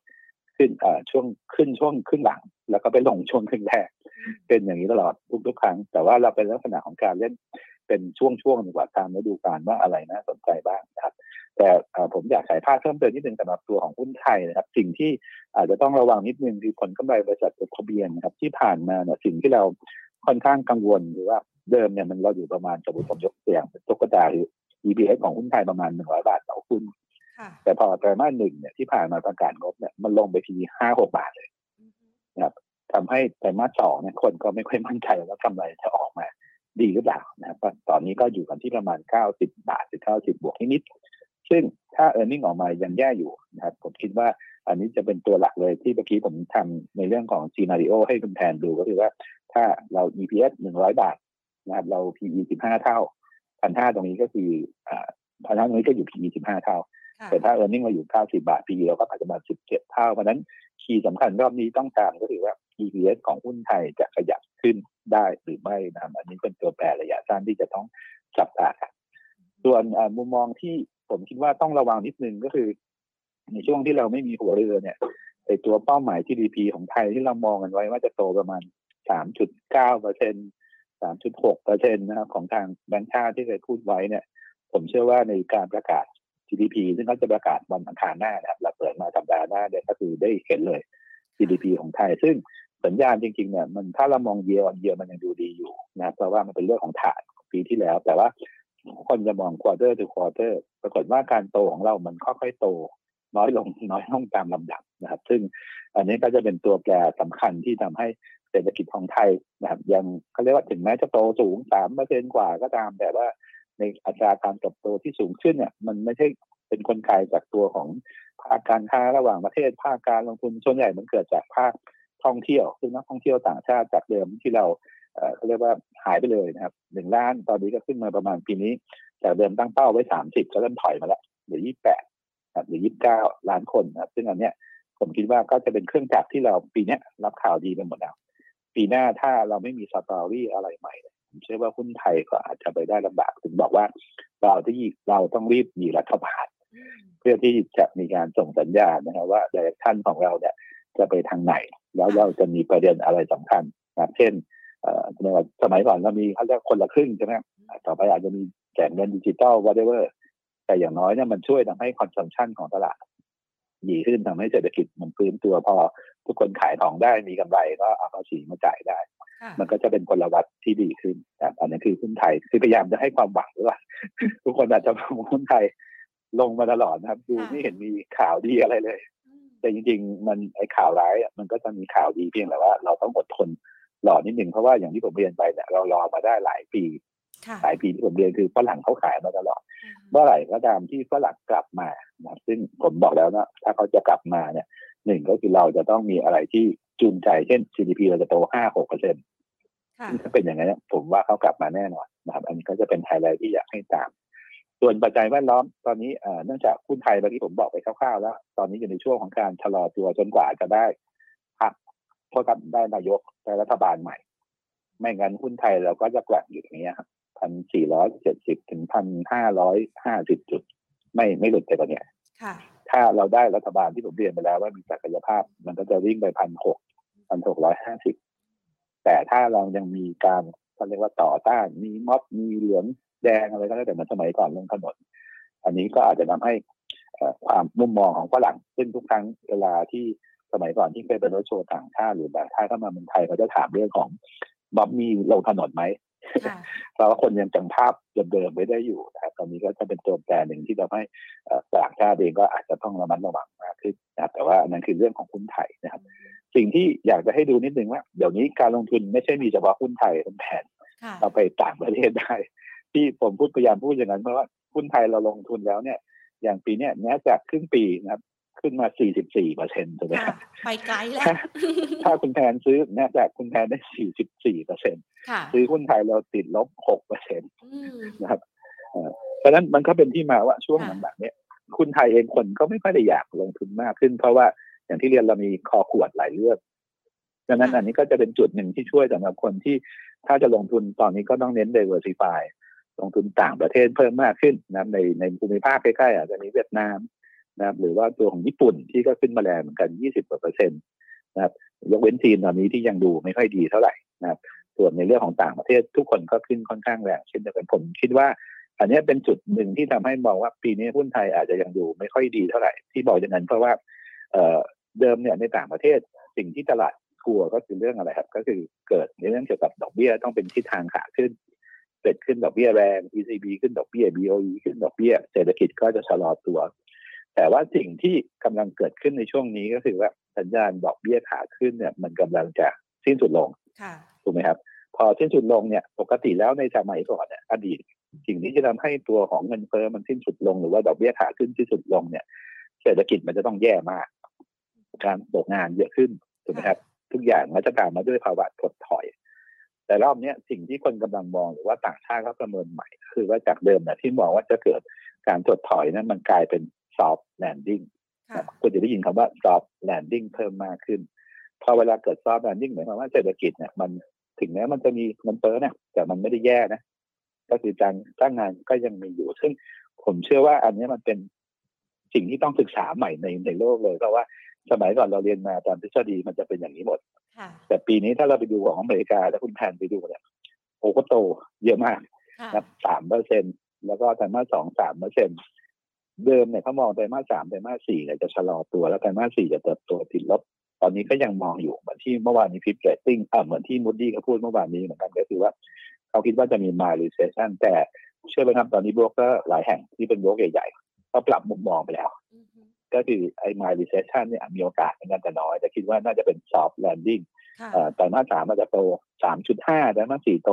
Speaker 2: ขึ้นช่วงขึ้นช่วงขึ้นหลัง แล้วก็ไปลงช่วงขึ้นแรก เป็นอย่างนี้ตลอดทุกๆครั้ง แต่ว่าเราเป็นลักษณะของการเล่นเป็นช่วงๆดีกว่าตามฤดูกาลว่าอะไรนะสนใจบ้างนะครับ แต่ผมอยากขายภาพเพิ่มเติมนิดนึงสำหรับตัวของหุ้นไทยนะครับ สิ่งที่อาจจะต้องระวังนิดนึงคือผลกำไรบริษัทจดทะเบียนนะครับที่ผ่านมาเนี่ยสิ่งที่เราค่อนข้างกังวลหรือว่าเดิมเนี่ยมันเราอยู่ประมาณสมมติผมยกตัวอย่างตุ๊กตาคือ EPS ของหุ้นไทยประมาณหนึ่งร้อยบาทต่อหุ้นแต่พอไตรมาสหนึ่งเนี่ยที่ผ่านมาประกาศงบเนี่ยมันลงไปทีห้าหกบาทเลยนะครับทำให้ไตรมาสสองเนี่ยคนก็ไม่ค่อยมั่นใจว่ากำไรจะออกมาดีหรือเปล่านะครับตอนนี้ก็อยู่กันที่ประมาณเก้าสิบบาทหรือเก้าสิบบวกนิด ซึ่งถ้า e a r n i n g ออกมายังแย่อยู่นะครับผมคิดว่าอันนี้จะเป็นตัวหลักเลยที่เมื่อกี้ผมทำในเรื่องของซีนารีโอให้คุณแทนดูก็คือว่าถ้าเรา EPS หนึ่งร้อยบาทนะครับเรา PE สิบห้าเท่าพันห้าตรงนี้ก็คืออ่าพันห้าตรงนี้ก็อยู่ PE สิบห้าเท่า แต่ถ้าเออร์เน็งเราอยู่90บาทปีเราก็อาจจะมา17เท่า เพราะนั้นคีย์สำคัญรอบนี้ต้องตามก็คือว่า EPS ของหุ้นไทยจะขยับขึ้นได้หรือไม่นะอันนี้เป็นตัวแปรระยะสั้นที่จะต้องจับตาครับ ส่วนมุมมองที่ผมคิดว่าต้องระวังนิดนึงก็คือ ในช่วงที่เราไม่มีหัวเรือเนี่ยไอตัวเป้าหมาย GDP ของไทยที่เรามองกันไว้ว่าจะโตประมาณ 3.9เปอร์เซ็นต์3.6เปอร์เซ็นต์นะครับของทางแบงก์ชาติที่เคยพูดไว้เนี่ย ผมเชื่อว่าในการประกาศ GDP ซึ่งเขาจะประกาศวันอังคารหน้านะครับเราเปิดมาสัปดาห์หน้าเนี่ยก็คือได้เห็นเลย GDP ของไทย ซึ่งสัญญาณจริงๆเนี่ยมันถ้าเรามองเยียร์เยียมันยังดูดีอยู่นะเพราะว่ามันเป็นเรื่องของฐานปีที่แล้ว แต่ว่า คนจะมอง quarter to quarter ปรากฏว่าการโตของเรามันค่อยๆโต น้อยลงน้อยลงตามลำดับนะครับ ซึ่งอันนี้ก็จะเป็นตัวแปรสำคัญที่ทำให้เศรษฐกิจของไทยนะครับ ยังเขาเรียกว่าถึงแม้จะโตสูงสามเปอร์เซ็นกว่าก็ตาม แต่ว่าในอัตราการเติบโตที่สูงขึ้นเนี่ย มันไม่ใช่เป็นคนไกจากตัวของภาคการค้าระหว่างประเทศภาคการลงทุนส่วนใหญ่มันเกิดจากภาคท่องเที่ยว ซึ่งนักท่องเที่ยวต่างชาติจากเดิมที่เรา เขาเรียกว่าหายไปเลยนะครับหนึ่งล้านตอนนี้ก็ขึ้นมาประมาณปีนี้จากเดิมตั้งเป้าไว้สามสิบก็เริ่มถอยมาแล้วเหลือยี่แปดหรือยี่สิบเก้าล้านคนนะครับซึ่งอันเนี้ยผมคิดว่าก็จะเป็นเครื่องจักรที่เราปีนี้รับข่าวดีไปหมดแล้ว ปีหน้าถ้าเราไม่มีสตอรี่อะไรใหม่ผมเชื่อว่าหุ้นไทยก็อาจจะไปได้ลำบากถึงบอกว่าเราที่เราต้องรีบมีรัฐบาลเพื่อที่จะมีการส่งสัญญาณนะครับว่า direction ของเราเนี่ยจะไปทางไหน แล้วเราจะมีประเด็นอะไรสำคัญนะเช่น สมัยก่อนเรามีเขาเรียกคนละครึ่งใช่ไหมต่อไปอาจจะมีแจกเงินดิจิตอล whatever แต่อย่างน้อยเนี่ยมันช่วยทำให้ consumption ของตลาดดีขึ้นทำให้เศรษฐกิจมันฟื้นตัวพอทุกคนขายของได้มีกำไรก็เอาภาษีมาจ่ายได้ มันก็จะเป็นคนละวัดที่ดีขึ้นแต่อันนี้คือหุ้นไทยคือพยายามจะให้ความหวังว่าทุกคนอาจจะมองหุ้นไทยลงมาตลอดนะครับ ดูไม่เห็นมีข่าวดีอะไรเลย แต่จริง ๆ มันไอ้ข่าวร้ายมันก็จะมีข่าวดีเพียงแต่ว่า เราต้องอดทน รอนิดหนึ่งเพราะว่าอย่างที่ผมเรียนไปเนี่ยเรารอมาได้หลายปี หลายปีที่ผมเรียนคือฝรั่งเขาขายมาตลอดเมื่อไหร่ก็ตามที่ฝรั่งกลับมานะซึ่งผมบอกแล้วนะถ้าเขาจะกลับมาเนี่ยหนึ่งก็คือเราจะต้องมีอะไรที่จูงใจเช่น GDP เราจะโตห้าหกเปอร์เซ็นต์ถ้าเป็นอย่างนั้นผมว่าเขากลับมาแน่นอนนะครับอันนี้ก็จะเป็นไฮไลท์ที่อยากให้ตาม ส่วนปัจจัยแวดล้อมตอนนี้เนื่องจากหุ้นไทยเมื่อกี้ผมบอกไปคร่าวๆแล้ว ตอนนี้อยู่ในช่วงของการชะลอตัวจนกว่าจะได้พัก พกับได้นายกได้รัฐบาลใหม่ ไม่งั้นหุ้นไทยเราก็จะแกว่งอยู่อย่างนี้ครับพันสี่ร้อยเจ็ดสิบถึงพันห้าร้อยห้าสิบจุด ไม่ไม่หลุดไปตอนเนี้ยถ้าเราได้รัฐบาลที่ผมเรียนไปแล้วว่ามีศักยภาพ มันก็จะวิ่งไปพันหกพันหกร้อยห้าสิบแต่ถ้าเรายังมีการเขาเรียกว่าต่อต้านมีม็อบมีเหลืองแดงอะไรก็แล้วแต่เหมือนสมัยก่อนลงถนน อันนี้ก็อาจจะทำให้ความมุมมองของฝรั่งซึ่งทุกครั้งเวลาที่ สมัยก่อนที่เคยเป็นรถโชว์ต่างชาติหรือแบบถ้าเข้ามาเมืองไทยเขาจะถามเรื่องของบ๊อบมีลงถนนไหมเพราะว่าคนยังจำภาพเดิมๆไว้ได้อยู่นะครับตอนนี้ก็จะเป็นตัวแปรหนึ่งที่ทำให้ต่างชาติเองก็อาจจะต้องระมัดระวังมากขึ้นนะแต่ว่านั่นคือเรื่องของหุ้นไทยนะครับ สิ่งที่อยากจะให้ดูนิดนึงว่า เดี๋ยวนี้การลงทุนไม่ใช่มีเฉพาะหุ้นไทยเป็นแผนเราไปต่างประเทศได้ ที่ผมพูดพยายามพูดอย่างนั้นเพราะว่าหุ้นไทยเราลงทุนแล้วเนี่ย อย่างปีนี้แม้จากครึ่งปีนะครับ ขึ้นมา 44เปอร์เซ็นต์ถูกไหมครับ
Speaker 1: ไปไกลแล้ว
Speaker 2: ถ้าคุณแทนซื้อเนี่ยจากคุณแทนได้ 44เปอร์เซ็นต์ซื้อหุ้นไทยเราติดลบ6เปอร์เซ็นต์นะครับเพราะนั้นมันก็เป็นที่มาว่าช่วงหลังๆเนี้ยคุณไทยเองคนก็ไม่ค่อยได้อยากลงทุนมากขึ้น เพราะว่าอย่างที่เรียนเรามีคอขวดหลายเรื่องดังนั้นอันนี้ก็จะเป็นจุดหนึ่งที่ช่วยสำหรับคนที่ถ้าจะลงทุนตอนนี้ก็ต้องเน้น diversify ลงทุนต่างประเทศเพิ่มมากขึ้นนะในในภูมิภาคใกล้ๆอาจจะมีเวียดนาม นะครับหรือว่าตัวของญี่ปุ่นที่ก็ขึ้นมาแรงเหมือนกัน 20กว่าเปอร์เซ็นต์นะครับยกเว้นจีนตอนนี้ที่ยังดูไม่ค่อยดีเท่าไหร่นะครับส่วนในเรื่องของต่างประเทศทุกคนก็ขึ้นค่อนข้างแรงเช่นเดียวกันผมคิดว่า อันนี้เป็นจุดหนึ่งที่ทำให้มองว่าปีนี้หุ้นไทยอาจจะยังดูไม่ค่อยดีเท่าไหร่ที่บอกอย่างนั้นเพราะว่าเดิมเนี่ยในต่างประเทศสิ่งที่ตลาดกลัวก็คือเรื่องอะไรครับ ก็คือเกิดในเรื่องเกี่ยวกับดอกเบี้ยต้องเป็นทิศทางขาขึ้นเกิดขึ้นดอกเบี้ยแรง ECB ขึ้นดอกเบี้ย BOE ขึ้นดอกเบี้ยเศรษฐกิจก็จะชะลอตัว แต่ว่าสิ่งที่กำลังเกิดขึ้นในช่วงนี้ก็คือว่าสัญญาณดอกเบี้ยขาขึ้นเนี่ยมันกำลังจะสิ้นสุดลงถูกไหมครับ พอสิ้นสุดลงเนี่ยปกติแล้วในสมัยก่อนเนี่ยอดีต สิ่งที่จะทำให้ตัวของเงินเฟ้อมันสิ้นสุดลงหรือว่าดอกเบี้ยขาขึ้นสิ้นสุดลงเนี่ยเศรษฐกิจมันจะต้องแย่มาก การตกงานเยอะขึ้นถูกไหมครับ ทุกอย่างมันจะตามมาด้วยภาวะถดถอย แต่รอบนี้สิ่งที่คนกำลังมองหรือว่าต่างชาติเขาประเมินใหม่ คือว่าจากเดิมเนี่ยที่มองว่าจะเกิดการถดถอยนั้นมันกลายเป็น soft landing คุณจะได้ยินคำว่า soft landing เพิ่มมากขึ้น พอเวลาเกิด soft landing หมายความว่าเศรษฐกิจเนี่ยมันถึงแม้มันจะมีเงินเฟ้อเนี่ยแต่มันไม่ได้แย่นะ ก็คือการจ้างงานก็ยังมีอยู่ ซึ่งผมเชื่อว่าอันนี้มันเป็นสิ่งที่ต้องศึกษาใหม่ในในโลกเลยเพราะว่าสมัยก่อนเราเรียนมาตามทฤษฎีมันจะเป็นอย่างนี้หมด แต่ปีนี้ถ้าเราไปดูของอเมริกาแล้วคุณแพนไปดูเนี่ยโอ้ก็โตเยอะมากนะสามเปอร์เซ็นแล้วก็ไตรมาสสองสามเปอร์เซ็น เดิมเนี่ยเขามองไตรมาสสามไตรมาสสี่เนี่ยจะชะลอตัวแล้วไตรมาสสี่จะเติบโตติดลบ ตอนนี้ก็ยังมองอยู่เหมือนที่เมื่อวานนี้ Fitch Rating อ่าเหมือนที่มูดดี้เขาพูดเมื่อวานนี้เหมือนกันก็คือว่าเขาคิดว่าจะมี mild recession แต่เชื่อไหมครับตอนนี้โบรกเกอร์หลายแห่งที่เป็นโบรกใหญ่ๆเขาปรับมุมมองไปแล้ว ก็คือไอ้ mild recession เนี่ยมีโอกาสเหมือนกันแต่น้อย แต่คิดว่าน่าจะเป็น soft landing แต่มาสามมันจะโต3.5แต่มาสี่โต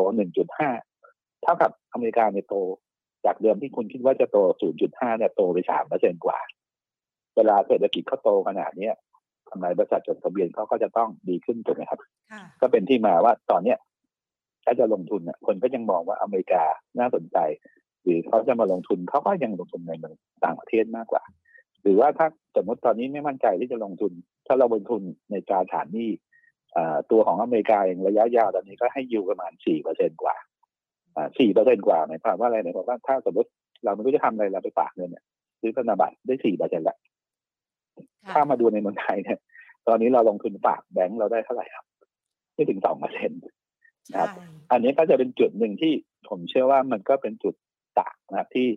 Speaker 2: 1.5เท่ากับอเมริกาเนี่ยโต จากเดิมที่คุณคิดว่าจะโต 0.5 เนี่ยโตไป 3เปอร์เซ็นกว่า เวลาเศรษฐกิจเขาโตขนาดนี้ทำไมบริษัทจดทะเบียนเขาก็จะต้องดีขึ้นถูกไหมครับ ก็เป็นที่มาว่าตอนเนี้ยถ้าจะลงทุนเนี่ยคนก็ยังมองว่าอเมริกาน่าสนใจ หรือเขาจะมาลงทุนเขาก็ยังลงทุนในเมืองต่างประเทศมากกว่า หรือว่าถ้าสมมติตอนนี้ไม่มั่นใจที่จะลงทุน ถ้าเราลงทุนในตราสารหนี้ตัวของอเมริกาเองระยะยาวตอนนี้ก็ให้ยูประมาณสี่เปอร์เซ็นกว่า สี่เปอร์เซ็นกว่าหมายความว่าอะไรหมายความว่าถ้าสมมติเราไม่รู้จะทำอะไรเราไปฝากเงินเนี่ยซื้อธนบัตรได้สี่เปอร์เซ็นต์ละถ้ามาดูในเมืองไทยเนี่ย ตอนนี้เราลงทุนฝากแบงก์เราได้เท่าไหร่ครับไม่ถึงสองเปอร์เซ็นต์นะครับ อันนี้ก็จะเป็นจุดหนึ่งที่ผมเชื่อว่ามันก็เป็นจุดต่างนะครับที่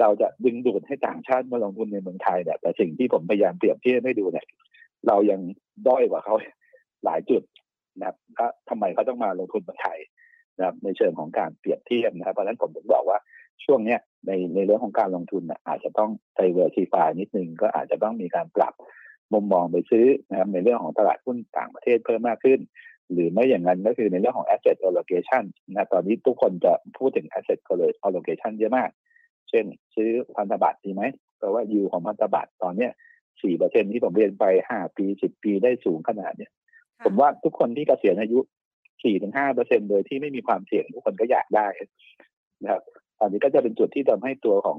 Speaker 2: เราจะดึงดูดให้ต่างชาติมาลงทุนในเมืองไทยเนี่ยแต่สิ่งที่ผมพยายามเปรียบเทียบให้ดูเนี่ยเรายังด้อยกว่าเขาหลายจุดนะครับก็ทำไมเขาต้องมาลงทุนเมืองไทย นะครับในเชิงของการเปรียบเทียบนะครับเพราะฉะนั้นผมถึงบอกว่าช่วงเนี้ยในในเรื่องของการลงทุนอาจจะต้อง diversify นิดนึงก็อาจจะต้องมีการปรับมุมมองไปซื้อนะครับในเรื่องของตลาดหุ้นต่างประเทศเพิ่มมากขึ้น หรือไม่อย่างนั้นก็คือในเรื่องของ asset allocation นะตอนนี้ทุกคนจะพูดถึง asset allocation เยอะมาก เช่น ซื้อพันธบัตรดีไหมเพราะว่ายูของพันธบัตรตอนเนี้ยสี่เปอร์เซ็นที่ผมเรียนไปห้าปีสิบปีได้สูงขนาดเนี้ยผมว่าทุกคนที่เกษียณอายุ สี่ถึงห้าเปอร์เซ็นโดยที่ไม่มีความเสี่ยงทุกคนก็อยากได้นะครับอันนี้ก็จะเป็นจุดที่ทำให้ตัวของ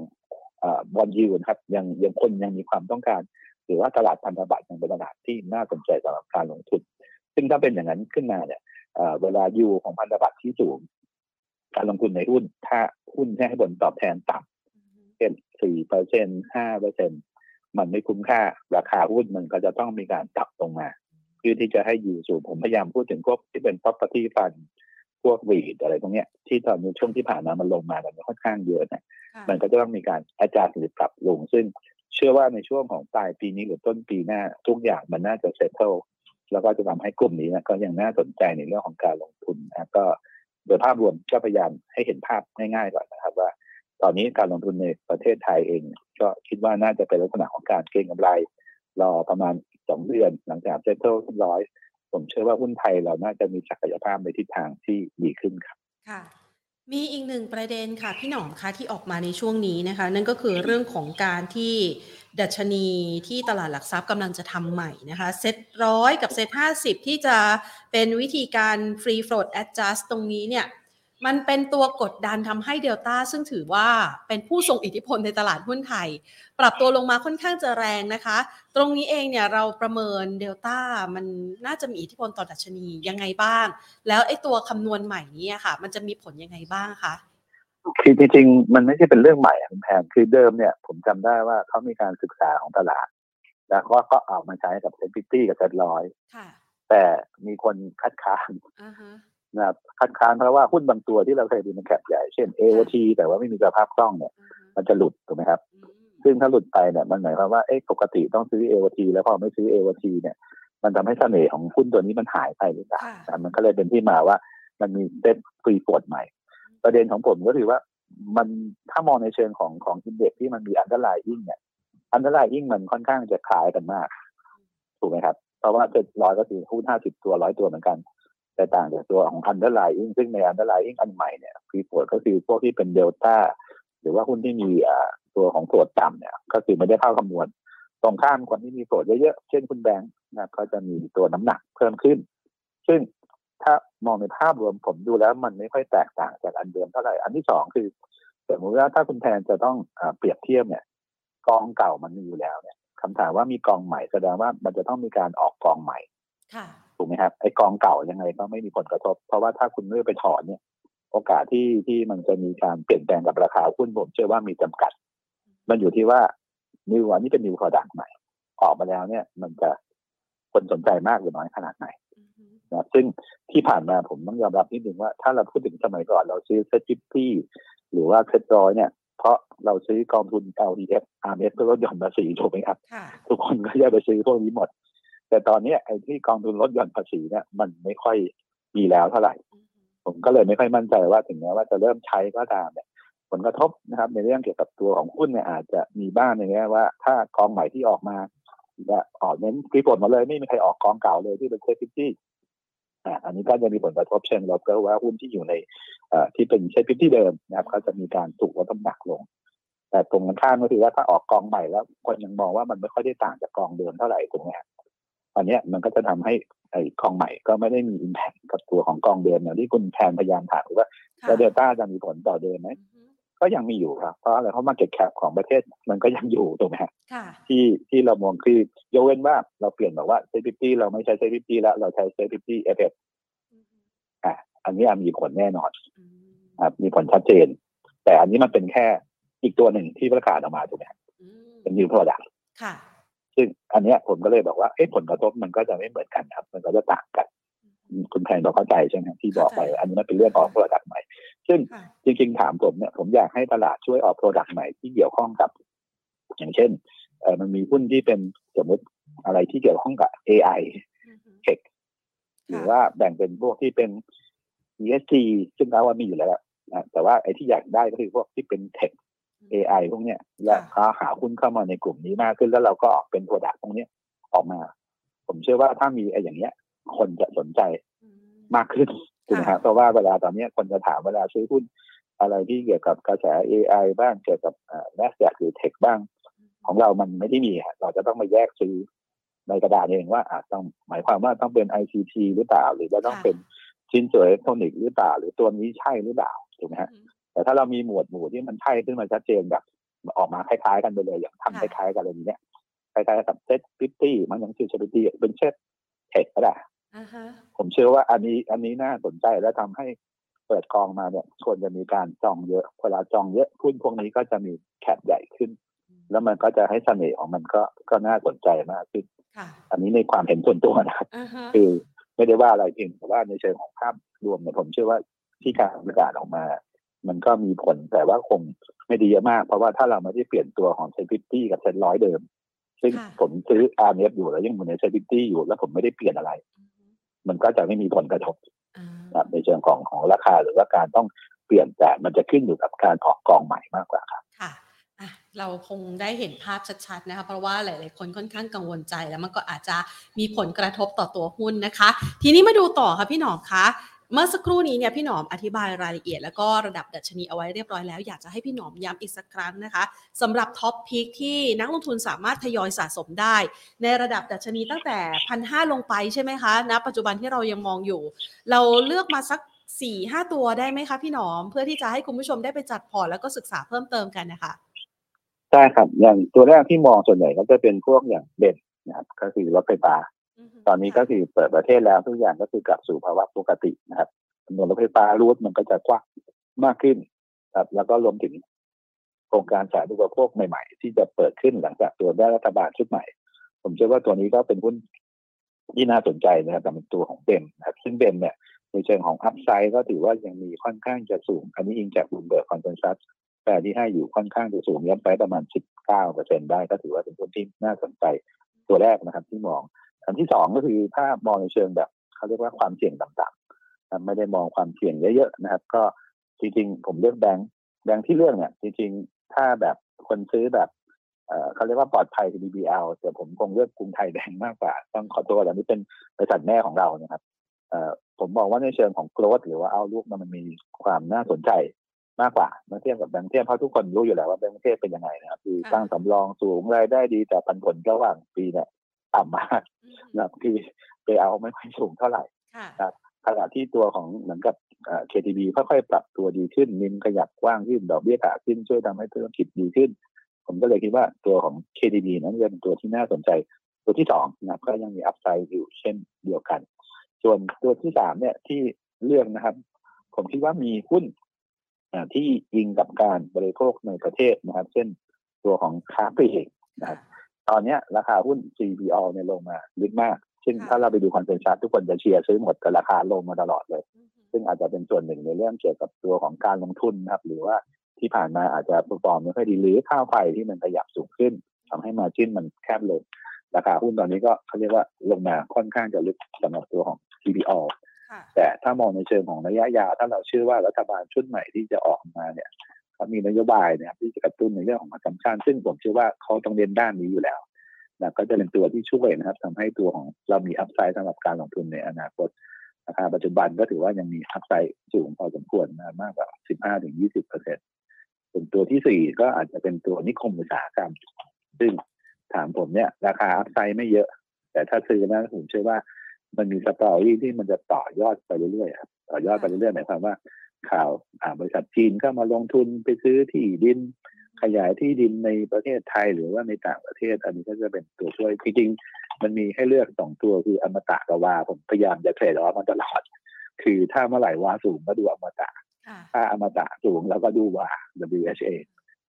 Speaker 2: บอลยูนะครับยังยังคนยังมีความต้องการ หรือว่าตลาดพันธบัตรยังเป็นตลาดที่น่าสนใจสำหรับการลงทุน ซึ่งถ้าเป็นอย่างนั้นขึ้นมาเนี่ยเวลายูของพันธบัตรที่สูง การลงทุนในหุ้น ถ้าหุ้นให้ผลตอบแทนต่ำเช่นสี่เปอร์เซ็นห้าเปอร์เซ็นมันไม่คุ้มค่า ราคาหุ้นมันก็จะต้องมีการกลับลงมา พื่อที่จะให้อยู่สูงผมพยายามพูดถึงพวกที่เป็น property fund พวกวีดอะไรตรงเนี้ยที่ตอนในช่วงที่ผ่านมามันลงมากันค่อนข้างเยอะนะมันก็จะต้องมีการอาจารย์หรือปรับลง ซึ่งเชื่อว่าในช่วงของปลายปีนี้หรือต้นปีหน้าทุกอย่างมันน่าจะ settle แล้วก็จะทำให้กลุ่มนี้นะก็ยังน่าสนใจในเรื่องของการลงทุนนะก็โดยภาพรวมก็พยายามให้เห็นภาพง่ายๆก่อนนะครับว่า ตอนนี้การลงทุนในประเทศไทยเอง ก็คิดว่าน่าจะเป็นลักษณะของการเก็งกำไร รอประมาณสองเดือนหลังจาก settle เรียบร้อยผมเชื่อว่าหุ้นไทยเราน่าจะมีศักยภาพในทิศทางที่ดีขึ้นครับ
Speaker 1: ค่ะ มีอีกหนึ่งประเด็นค่ะพี่หนอมคะที่ออกมาในช่วงนี้นะคะ นั่นก็คือเรื่องของการที่ดัชนีที่ตลาดหลักทรัพย์กำลังจะทำใหม่นะคะเซ็ตร้อยกับเซ็ตห้าสิบที่จะเป็นวิธีการ free float adjust ตรงนี้เนี่ย มันเป็นตัวกดดันทำให้เดลต้าซึ่งถือว่าเป็นผู้ทรงอิทธิพลในตลาดหุ้นไทย ปรับตัวลงมาค่อนข้างจะแรงนะคะ ตรงนี้เองเนี่ยเราประเมินเดลต้ามันน่าจะมีอิทธิพลต่อดัชนียังไงบ้าง แล้วไอ้ตัวคำนวณใหม่นี้ค่ะ มันจะมีผลยังไงบ้างคะ
Speaker 2: คือจริงๆ มันไม่ใช่เป็นเรื่องใหม่คุณแพนคือเดิมเนี่ย ผมจำได้ว่าเขามีการศึกษาของตลาด แล้วก็ก็เอามาใช้กับ SET fifty กับเซ็ตร้อยแต่มีคนคัดค้าน นะครับคัดค้านเพราะว่าหุ้นบางตัวที่เราเคยดูใน cap ใหญ่ เช่น AOT แต่ว่าไม่มีสภาพคล่องเนี่ย มันจะหลุดถูกไหมครับ ซึ่งถ้าหลุดไปเนี่ยมันหมายความว่าเอ๊ะปกติต้องซื้อ AOT แล้วพอไม่ซื้อ AOT เนี่ย มันทำให้เสน่ห์ของหุ้นตัวนี้มันหายไปหรือเปล่ามันก็เลยเป็นที่มาว่ามันมี SET free float ใหม่ ประเด็นของผมก็คือว่ามันถ้ามองในเชิงของของ index ที่มันมี underlying เนี่ย underlying มันค่อนข้างจะคล้ายกันมาก ถูกไหมครับ เพราะว่าเจ็ดร้อยก็คือหุ้นห้าสิบตัวร้อยตัวเหมือนกัน แต่ต่างจากตัวของ underlying ซึ่งใน underlying อันใหม่เนี่ย free float ก็คือพวกที่เป็นเดลต้าหรือว่าหุ้นที่มีตัวของ float ต่ำเนี่ยก็คือไม่ได้เข้าคำนวณตรงข้ามคนที่มี float เยอะๆเช่นกลุ่มแบงค์นะก็จะมีตัวน้ำหนักเพิ่มขึ้น ซึ่งถ้ามองในภาพรวมผมดูแล้วมันไม่ค่อยแตกต่างจากอันเดิมเท่าไหร่อันที่สองคือสมมติว่าถ้าคุณแทนจะต้องเปรียบเทียบเนี่ยกองเก่ามันมีอยู่แล้วเนี่ยคำถามว่ามีกองใหม่แสดงว่ามันจะต้องมีการออกกองใหม่ ถูกไหมครับไอ้กองเก่ายังไงก็ไม่มีผลกระทบ เพราะว่าถ้าคุณไม่ไปถอนเนี่ย โอกาสที่ที่มันจะมีการเปลี่ยนแปลงกับราคาหุ้นผมเชื่อว่ามีจำกัด มันอยู่ที่ว่า new อันนี้เป็น new product ใหม่ ออกมาแล้วเนี่ย มันจะคนสนใจมากหรือน้อยขนาดไหนนะซึ่งที่ผ่านมาผมต้องยอมรับนิดนึงว่าถ้าเราพูดถึงสมัยก่อนเราซื้อ SET fifty หรือว่าเซ็ต ร้อยเนี่ย เพราะเราซื้อกองทุน LTF RMF เพื่อลดหย่อนภาษีถูกไหมครับ ทุกคนก็จะไปซื้อพวกนี้หมด แต่ตอนนี้ไอ้ที่กองทุนลดหย่อนภาษีเนี่ยมันไม่ค่อยมีแล้วเท่าไหร่ ผมก็เลยไม่ค่อยมั่นใจว่าถึงแม้ว่าจะเริ่มใช้ก็ตามเนี่ยผลกระทบนะครับ ในเรื่องเกี่ยวกับตัวของหุ้นเนี่ยอาจจะมีบ้างในแง่ว่า ถ้ากองใหม่ที่ออกมาจะออกเน้นกีผลมาเลยไม่มีใครออกกองเก่าเลยที่เป็น SET fifty อ่าอันนี้ก็จะมีผลกระทบเช่นเราก็ว่าหุ้นที่อยู่ในอ่ที่เป็น SET fifty เดิมนะครับ ก็จะมีการถูกลดน้ำหนักลง แต่ตรงกันข้ามก็คือว่าถ้าออกกองใหม่แล้ว คนยังมองว่ามันไม่ค่อยได้ต่างจากกองเดิมเท่าไหร่ตรงนี้ อันนี้มันก็จะทำให้ไอ้กองใหม่ก็ไม่ได้มี impact กับตัวของกองเดิมอย่างที่คุณแพนพยายามถามว่าแล้วเดลต้าจะมีผลต่อเดิมไหมก็ยังมีอยู่ครับเพราะอะไรเพราะ market cap ของประเทศมันก็ยังอยู่ตรงนี้ที่ที่เรามองคือยกเว้นว่าเราเปลี่ยนแบบว่า SET50 เราไม่ใช้ SET50 แล้วเราใช้ SET50 FF อะอันนี้มีผลแน่นอนครับมีผลชัดเจน แต่อันนี้มันเป็นแค่อีกตัวหนึ่งที่ประกาศออกมาถูกไหมเป็น new product ซึ่งอันนี้ผมก็เลยบอกว่าเอ๊ะผลกระทบมันก็จะไม่เหมือนกันครับ มันก็จะต่างกัน คุณแพนเราเข้าใจใช่ไหมที่บอกไป อันนี้มันเป็นเรื่องของ product ใหม่ ซึ่งจริง ๆ ถามผมเนี่ยผมอยากให้ตลาดช่วยออก product ใหม่ที่เกี่ยวข้องกับ อย่างเช่นเออมันมีหุ้นที่เป็นสมมติอะไรที่เกี่ยวข้องกับ AI เทคหรือว่าแบ่งเป็นพวกที่เป็น ESG ซึ่งเราว่ามีอยู่แล้วนะแต่ว่าไอ้ที่อยากได้ก็คือพวกที่เป็น tech AI พวกเนี้ยและเขาหาหุ้นเข้ามาในกลุ่มนี้มากขึ้นแล้วเราก็ออกเป็น product พวกนี้ออกมา ผมเชื่อว่าถ้ามีไอ้อย่างเงี้ย คนจะสนใจมากขึ้นถูกไหมครับเพราะว่าเวลาตอนนี้คนจะถามเวลาซื้อหุ้นอะไรที่เกี่ยวกับกระแส AI บ้างเกี่ยวกับแมสแซหรือเทคบ้าง ของเรามันไม่ได้มีเราจะต้องมาแยกซื้อในกระดาษเองว่าอาจต้องหมายความว่าต้องเป็น ICT หรือเปล่า หรือว่าต้องเป็นชิ้นส่วนอิเล็กทรอนิกส์หรือเปล่า หรือตัวนี้ใช่หรือเปล่าถูกไหมฮะ แต่ถ้าเรามีหมวดหมู่ที่มันใช่ขึ้นมาชัดเจนแบบออกมาคล้ายๆกันไปเลยอย่างทำคล้ายๆกันอะไรนี้เนี่ยคล้ายๆกับ SET50 มันยังชื่อ SET50 เป็น SET tech ก็ได้ผมเชื่อว่าอันนี้อันนี้น่าสนใจและทำให้เปิดกองมาเนี่ยควรจะมีการจองเยอะเวลาจองเยอะหุ้นพวกนี้ก็จะมี cap ใหญ่ขึ้น แล้วมันก็จะให้เสน่ห์ของมันก็ก็น่าสนใจมากขึ้นอันนี้ในความเห็นส่วนตัวนะครับคือไม่ได้ว่าอะไรเพียงแต่ว่าในเชิงของภาพรวมเนี่ยผมเชื่อว่าที่การประกาศออกมา มันก็มีผลแต่ว่าคงไม่ได้เยอะมาก เพราะว่าถ้าเราไม่ได้เปลี่ยนตัวของ SET50 กับเซนร้อยเดิม ซึ่งผมซื้อ RMF อยู่แล้วยังอยู่ใน SET50 อยู่ แล้วผมไม่ได้เปลี่ยนอะไร มันก็จะไม่มีผลกระทบในเชิงของของราคาหรือว่าการต้องเปลี่ยนแต่มันจะขึ้นอยู่กับการออกกองใหม่มากกว่าครับ
Speaker 1: เราคงได้เห็นภาพชัดๆนะคะเพราะว่าหลาย ๆ คนค่อนข้างกังวลใจแล้วมันก็อาจจะมีผลกระทบต่อตัวหุ้นนะคะ ทีนี้มาดูต่อค่ะพี่หนอมคะ เมื่อสักครู่นี้เนี่ยพี่หนอมอธิบายรายละเอียด แล้วก็ระดับดัชนีเอาไว้เรียบร้อยแล้ว อยากจะให้พี่หนอมย้ำอีกสักครั้งนะคะสำหรับท็อปพีคที่นักลงทุนสามารถทยอยสะสมได้ ในระดับดัชนีตั้งแต่พันห้าลงไปใช่ไหมคะณนะปัจจุบันที่เรายังมองอยู่ เราเลือกมาสักสี่ห้าตัวได้ไหมคะพี่หนอมเพื่อที่จะให้คุณผู้ชมได้ไปจัดพอร์ตแล้วก็ศึกษาเพิ่มเติมกันนะคะ
Speaker 2: ใช่ครับอย่างตัวแรกที่มองส่วนใหญ่ก็จะเป็นพวกอย่างเบนนะครับก็คือรถไฟฟ้า ตอนนี้ก็คือเปิดประเทศแล้วทุกอย่างก็คือกลับสู่ภาวะปกตินะครับจำนวนรถไฟฟ้า route มันก็จะกว้างมากขึ้นครับ แล้วก็รวมถึงโครงการสาธารณูปโภคใหม่ๆ ที่จะเปิดขึ้นหลังจากตัวได้รัฐบาลชุดใหม่ ผมเชื่อว่าตัวนี้ก็เป็นหุ้นที่น่าสนใจนะครับแต่เป็นตัวของ BEM นะครับ ซึ่ง BEM เนี่ยในเชิงของ upside ก็ถือว่ายังมีค่อนข้างจะสูง อันนี้อิงจาก Bloomberg consensus แต่ที่ให้อยู่ค่อนข้างจะสูงย้ำไปประมาณ 19เปอร์เซ็นได้ ก็ถือว่าเป็นหุ้นที่น่าสนใจตัวแรกนะครับ ที่มอง อันที่สองก็คือถ้ามองในเชิงแบบเขาเรียกว่าความเสี่ยงต่างๆไม่ได้มองความเสี่ยงเยอะๆนะครับ ก็จริงๆ ผมเลือกแบงค์แบงค์ที่เลือกเนี่ยจริงๆ ถ้าแบบคนซื้อแบบเขาเรียกว่าปลอดภัย BBL แต่ผมคงเลือกกรุงไทยแบงค์มากกว่า ต้องขอตัวแต่นี้เป็นบริษัทแม่ของเรานะครับผมบอกว่าในเชิงของโกลดหรือว่าเอาลูกมันมีความน่าสนใจมากกว่าเมื่อเทียบกับแบงก์เทียบเพราะทุกคนรู้อยู่แล้วว่าแบงก์เทียบเป็นยังไงนะครับคือตั้งสำรองสูงรายได้ดีแต่ปันผลระหว่างปีเนี่ย ต่ำมากนะครับคือไปเอาไม่ค่อยสูงเท่าไหร่ครับขณะที่ตัวของเหมือนกับ KTB ค่อยๆปรับตัวดีขึ้นมินขยับกว้างขึ้นดอกเบี้ยขาขึ้นช่วยทำให้ธุรกิจดีขึ้นผผมก็เลยคิดว่าตัวของ KDB นั้นจะเป็นตัวที่น่าสนใจ ตัวที่สองนะครับก็ยังมีอัพไซด์อยู่เช่นเดียวกัน ส่วนตัวที่สามเนี่ยที่เลือกนะครับ ผมคิดว่ามีหุ้นที่ยิงกับการบริโภคในประเทศนะครับ เช่นตัวของค้าปลีกนะครับ ตอนนี้ราคาหุ้น CBO เนี่ยลงมาลึกมากเช่นถ้าเราไปดูคอนเซนแซสทุกคนจะเชียร์ซื้อหมดแต่ราคาลงมาตลอดเลย ซึ่งอาจจะเป็นส่วนหนึ่งในเรื่องเกี่ยวกับตัวของการลงทุนนะครับ หรือว่าที่ผ่านมาอาจจะปรฟอร์มไม่ค่อยดีหรือค่าไฟที่มันขยับสูงขึ้นทำให้มาจิ้นมันแคบลงราคาหุ้นตอนนี้ก็เขาเรียกว่าลงมาค่อนข้างจะลึกสำหรับตัวของ CPO แต่ถ้ามองในเชิงของระยะยาวถ้าเราเชื่อว่ารัฐบาลชุดใหม่ที่จะออกมาเนี่ย เขามีนโยบายเนี่ยที่จะกระตุ้นในเรื่องของการชันซึ่งผมเชื่อว่าเขาต้องเรียนด้านนี้อยู่แล้วนะก็จะเป็นตัวที่ช่วยนะครับทำให้ตัวของเรามีอัพไซด์สำหรับการลงทุนในอนาคตราคาปัจจุบันก็ถือว่ายังมีอัพไซด์สูงพอสมควรนะมากกว่า 15-20เปอร์เซ็นต์ส่วนตัวที่สี่ก็อาจจะเป็นตัวนิคมอุตสาหกรรม ซึ่งถามผมเนี่ย ราคาอัพไซด์ไม่เยอะ แต่ถ้าซื้อนะผมเชื่อว่ามันมีสตอรี่ที่มันจะต่อยอดไปเรื่อยๆครับต่อยอดไปเรื่อยๆหมายความว่า ข่าวบริษัทจีนก็มาลงทุนไปซื้อที่ดิน ขยายที่ดินในประเทศไทยหรือว่าในต่างประเทศ อันนี้ก็จะเป็นตัวช่วยจริงๆมันมีให้เลือกสองตัวคืออมตะกับวาผมพยายามจะเทรดออฟมันตลอด คือถ้าเมื่อไหร่วาสูงก็ดูอมตะ ถ้าอมตะสูงแล้วก็ดูวา WHA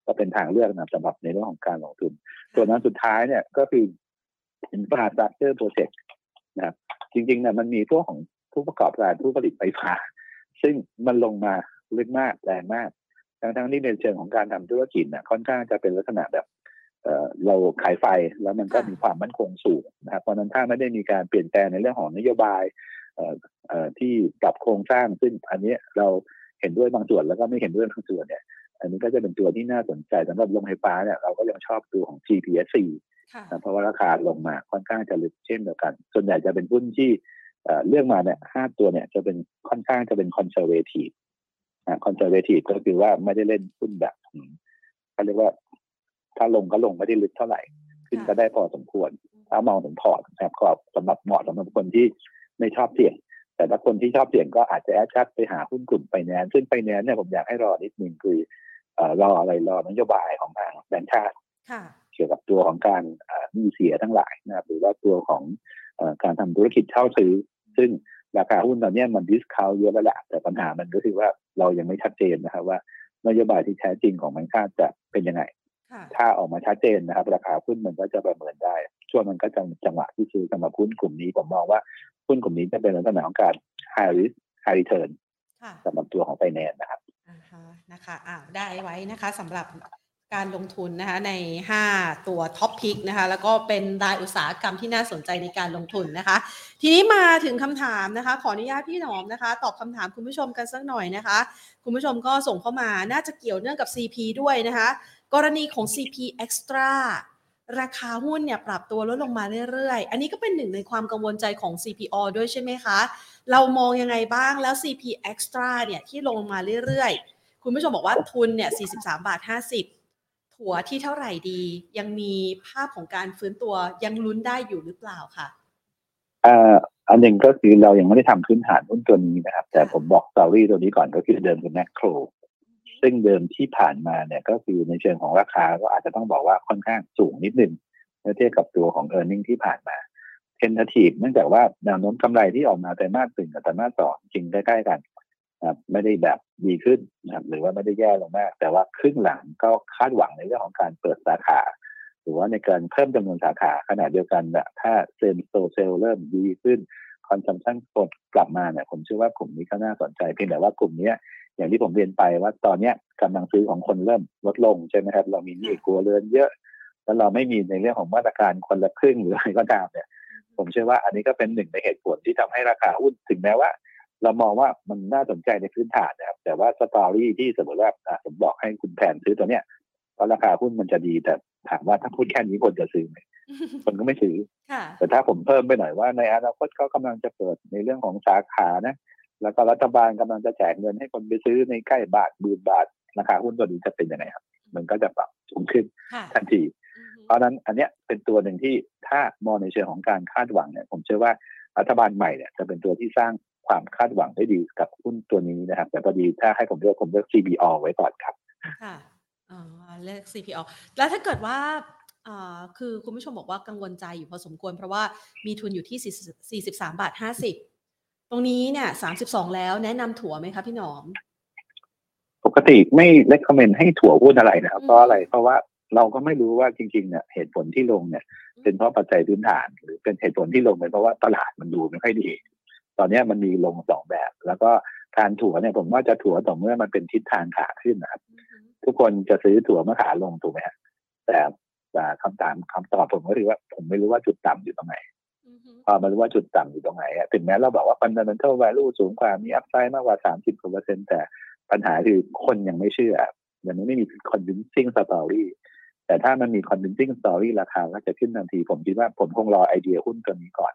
Speaker 2: ก็เป็นทางเลือกนะสำหรับในเรื่องของการลงทุน ส่วนนั้นสุดท้ายเนี่ยก็คือ infrastructure project นะครับจริงๆเนี่ยมันมีพวกของผู้ประกอบการผู้ผลิตไฟฟ้า ซึ่งมันลงมาลึกมากแรงมาก ทั้งทั้งที่ในเชิงของการทำธุรกิจเนี่ยค่อนข้างจะเป็นลักษณะแบบเราขายไฟแล้วมันก็มีความมั่นคงสูงนะครับเพราะนั้นถ้าไม่ได้มีการเปลี่ยนแปลงในเรื่องของนโยบายที่ปรับโครงสร้างซึ่งอันนี้เราเห็นด้วยบางส่วนแล้วก็ไม่เห็นด้วยบางส่วนเนี่ย อันนี้ก็จะเป็นตัวที่น่าสนใจสำหรับโรงไฟฟ้าเนี่ยเราก็ยังชอบตัวของ GPSC เพราะว่าราคาลงมาค่อนข้างจะลึกเช่นเดียวกัน ส่วนใหญ่จะเป็นหุ้นที่ เลือกมาเนี่ยห้าตัวเนี่ยจะเป็นค่อนข้างจะเป็น conservative conservative ก็คือว่าไม่ได้เล่นหุ้นแบบเขาเรียกว่า ถ้าลงก็ลงไม่ได้ลึกเท่าไหร่ ขึ้นก็ได้พอสมควรถ้ามองถึงพอร์ตนะครับก็สำหรับเหมาะสำหรับคนที่ไม่ชอบเสี่ยง แต่ถ้าคนที่ชอบเสี่ยงก็อาจจะ adjust ไปหาหุ้นกลุ่มไปแนนซึ่งไปแนนเนี่ยผมอยากให้รอนิดนึงคือรออะไรรอนโยบายของทางแบงก์ชาติเกี่ยวกับตัวของการหนี้เสียทั้งหลายนะครับหรือว่าตัวของการทำธุรกิจเช่าซื้อ ซึ่งราคาหุ้นตอนนี้มัน discount เยอะแล้วแหละแต่ปัญหามันก็คือว่าเรายังไม่ชัดเจนนะครับว่านโยบายที่แท้จริงของแบงก์ชาติจะเป็นยังไง ถ้าออกมาชัดเจนนะครับ ราคาหุ้นมันก็จะประเมินได้ ช่วงมันก็จะจังหวะที่ซื้อสำหรับหุ้นกลุ่มนี้ผมมองว่าหุ้นกลุ่มนี้จะเป็นลักษณะของการ high risk high return สำหรับตัวของไฟแนนซ์นะครับ
Speaker 1: นะคะอ่าได้ไว้นะคะสำหรับ การลงทุนนะคะใน 5 ตัวท็อปพิกนะคะแล้วก็เป็นรายอุตสาหกรรมที่น่าสนใจในการลงทุนนะคะ ทีนี้มาถึงคำถามนะคะ ขออนุญาตพี่หนอมนะคะ ตอบคำถามคุณผู้ชมกันสักหน่อยนะคะ คุณผู้ชมก็ส่งเข้ามาน่าจะเกี่ยวเนื่องกับ CP ด้วยนะคะ กรณีของ CP Extra ราคาหุ้นเนี่ยปรับตัวลดลงมาเรื่อยๆ อันนี้ก็เป็นหนึ่งในความกังวลใจของ CPO ด้วยใช่ไหมคะ เรามองยังไงบ้างแล้ว CP Extra เนี่ยที่ลงมาเรื่อยๆ คุณผู้ชมบอกว่าทุนเนี่ย43 บาท 50 ถัวที่เท่าไหร่ดี ยังมีภาพของการฟื้นตัวยังลุ้นได้อยู่หรือเปล่าคะ
Speaker 2: อ่าอันหนึ่งก็คือเรายังไม่ได้ทำพื้นฐานหุ้นตัวนี้นะครับ แต่ผมบอก story ตัวนี้ก่อนก็คือเดิมเป็นแมคโครซึ่งเดิมที่ผ่านมาเนี่ยก็คือในเชิงของราคาก็อาจจะต้องบอกว่าค่อนข้างสูงนิดนึงเมื่อเทียบกับตัวของ earning ที่ผ่านมา tentative เนื่องจากว่าแนวโน้มกำไรที่ออกมาไตรมาสหนึ่งกับไตรมาสสองจริงใกล้ๆกัน ครับไม่ได้แบบดีขึ้นนะครับหรือว่าไม่ได้แย่ลงมาก แต่ว่าครึ่งหลังก็คาดหวังในเรื่องของการเปิดสาขา หรือว่าในการเพิ่มจำนวนสาขาขณะเดียวกันนะถ้า same store sale เริ่มดีขึ้น consumption กดกลับมาเนี่ยผมเชื่อว่ากลุ่มนี้ก็น่าสนใจเพียงแต่ว่ากลุ่มนี้อย่างที่ผมเรียนไปว่าตอนเนี้ยกำลังซื้อของคนเริ่มลดลงใช่ไหมครับเรามีหนี้ครัวเรือนเยอะ แล้วเราไม่มีในเรื่องของมาตรการคนละครึ่งหรืออะไรก็ตามเนี่ย ผมเชื่อว่าอันนี้ก็เป็นหนึ่งในเหตุผลที่ทำให้ราคาหุ้นถึงแม้ว่า เรามองว่ามันน่าสนใจในพื้นฐานนะครับ แต่ว่า story ที่สมมติว่าผมบอกให้คุณแผนซื้อตัวเนี้ยเพราะราคาหุ้นมันจะดีแต่ถามว่าถ้าพูดแค่นี้คนจะซื้อไหมคนก็ไม่ซื้อแต่ถ้าผมเพิ่มไปหน่อยว่าในอนาคตเขากำลังจะเปิดในเรื่องของสาขานะ แล้วก็รัฐบาลกำลังจะแจกเงินให้คนไปซื้อในใกล้บาทบืนบาทราคาหุ้นตัวนี้จะเป็นยังไงครับ มันก็จะปรับสูงขึ้นทันที เพราะนั้นอันเนี้ยเป็นตัวหนึ่งที่ถ้ามองในเชิงของการคาดหวังเนี่ย ผมเชื่อว่ารัฐบาลใหม่เนี่ยจะเป็นตัวที่สร้าง ความคาดหวังได้ดีกับหุ้นตัวนี้นะครับ แต่พอดีถ้าให้ผมเลือกผมเลือก CBO ไว้ก่อนครับ
Speaker 1: ค่ะอ๋อเลข CPO แล้วถ้าเกิดว่าคือคุณผู้ชมบอกว่ากังวลใจอยู่พอสมควร เพราะว่ามีทุนอยู่ที่ 43 บาท 50 ตรงนี้เนี่ย 32 แล้วแนะนำถั่วไหมคะพี่หนอม
Speaker 2: ปกติไม่เล c คอมเมนต์ให้ถั่วพูดอะไรนะครับเพราะอะไรเพราะว่าเราก็ไม่รู้ว่าจริงๆเนี่ยเหตุผลที่ลงเนี่ย เป็นเพราะปัจจัยพื้นฐาน หรือเป็นเหตุผลที่ลงเป็นเพราะว่าตลาดมันดูไม่ค่อยดี ตอนนี้มันมีลงสองแบบ แล้วก็การถั่วเนี่ยผมว่าจะถั่วต่อเมื่อมันเป็นทิศทางขาขึ้นนะครับ ทุกคนจะซื้อถั่วเมื่อขาลงถูกไหมฮะแต่แต่คำถามคำตอบผมก็คือว่า ผมไม่รู้ว่าจุดต่ำอยู่ตรงไหนพอมารู้ว่าจุดต่ำอยู่ตรงไหนถึงแม้เราบอกว่า fundamental value สูงกว่ามีอัพไซด์มากกว่าสามสิบกว่าเปอร์เซ็นต์แต่ปัญหาคือคนยังไม่เชื่อยังไม่มี convincing story แต่ถ้ามันมี convincing story ราคาก็จะขึ้นทันที ผมคิดว่าผมคงรอไอเดียหุ้นตัวนี้ก่อน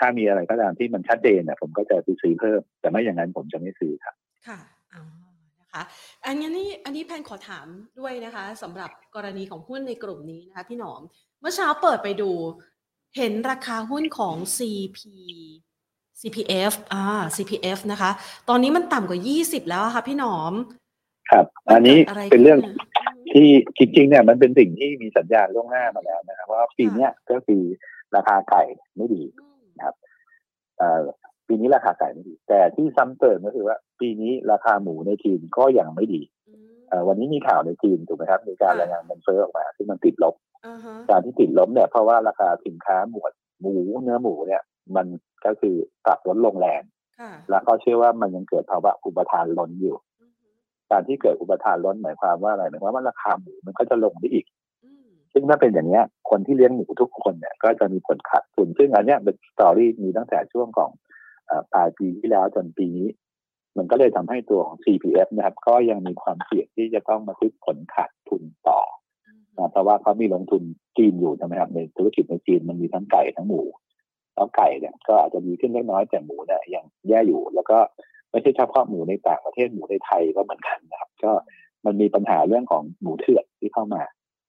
Speaker 2: ถ้ามีอะไรก็ตามที่มันชัดเจนเนี่ยผมก็จะซื้อเพิ่ม แต่ไม่อย่างนั้นผมจะไม่ซื้อครับ
Speaker 1: ค่ะคะอันนี้อันนี้แพนขอถามด้วยนะคะสำหรับกรณีของหุ้นในกลุ่มนี้นะคะพี่หนอม เมื่อเช้าเปิดไปดู เห็นราคาหุ้นของ CP CPF อ่า CPF นะคะ ตอนนี้มันต่ำกว่า 20 แล้วค่ะพี่หนอม
Speaker 2: ครับ อันนี้เป็นเรื่องที่จริงๆเนี่ยมันเป็นสิ่งที่มีสัญญาณล่วงหน้ามาแล้วนะครับว่าปีนี้ก็คือราคาไก่ไม่ดี นะครับปีนี้ราคาไก่ไม่ดี แต่ที่ซ้ำเติมก็คือว่า ปีนี้ราคาหมูในจีนก็ยังไม่ดีวันนี้มีข่าวในจีนถูกไหมครับ มีการรายงานมันเฟ้อออกมาที่มันติดลบการที่ติดลบเนี่ยเพราะว่าราคาสินค้าหมวดหมูเนื้อหมูเนี่ย มันก็คือปรับลดลงแรงแล้วก็เชื่อว่ามันยังเกิดภาวะอุปทานล้นอยู่ การที่เกิดอุปทานล้นหมายความว่าอะไรหมายความว่าราคาหมูมันก็จะลงได้อีก ซึ่งถ้าเป็นอย่างนี้คนที่เลี้ยงหมูทุกคนเนี่ยก็จะมีผลขาดทุนซึ่งอันนี้เป็นสตอรี่มีตั้งแต่ช่วงของปลายปีที่แล้วจนปีนี้ มันก็เลยทำให้ตัวของ CPF นะครับก็ยังมีความเสี่ยงที่จะต้องมาทึกผลขาดทุนต่อนะเพราะว่าเขามีลงทุนจีนอยู่ใช่ไหมครับในธุรกิจในจีนมันมีทั้งไก่ทั้งหมูแล้วไก่เนี่ยก็อาจจะดีขึ้นเล็กน้อยแต่หมูเนี่ยยังแย่อยู่ แล้วก็ไม่ใช่เฉพาะหมูในต่างประเทศหมูในไทยก็เหมือนกันนะครับ ก็มันมีปัญหาเรื่องของหมูเถื่อนที่เข้ามา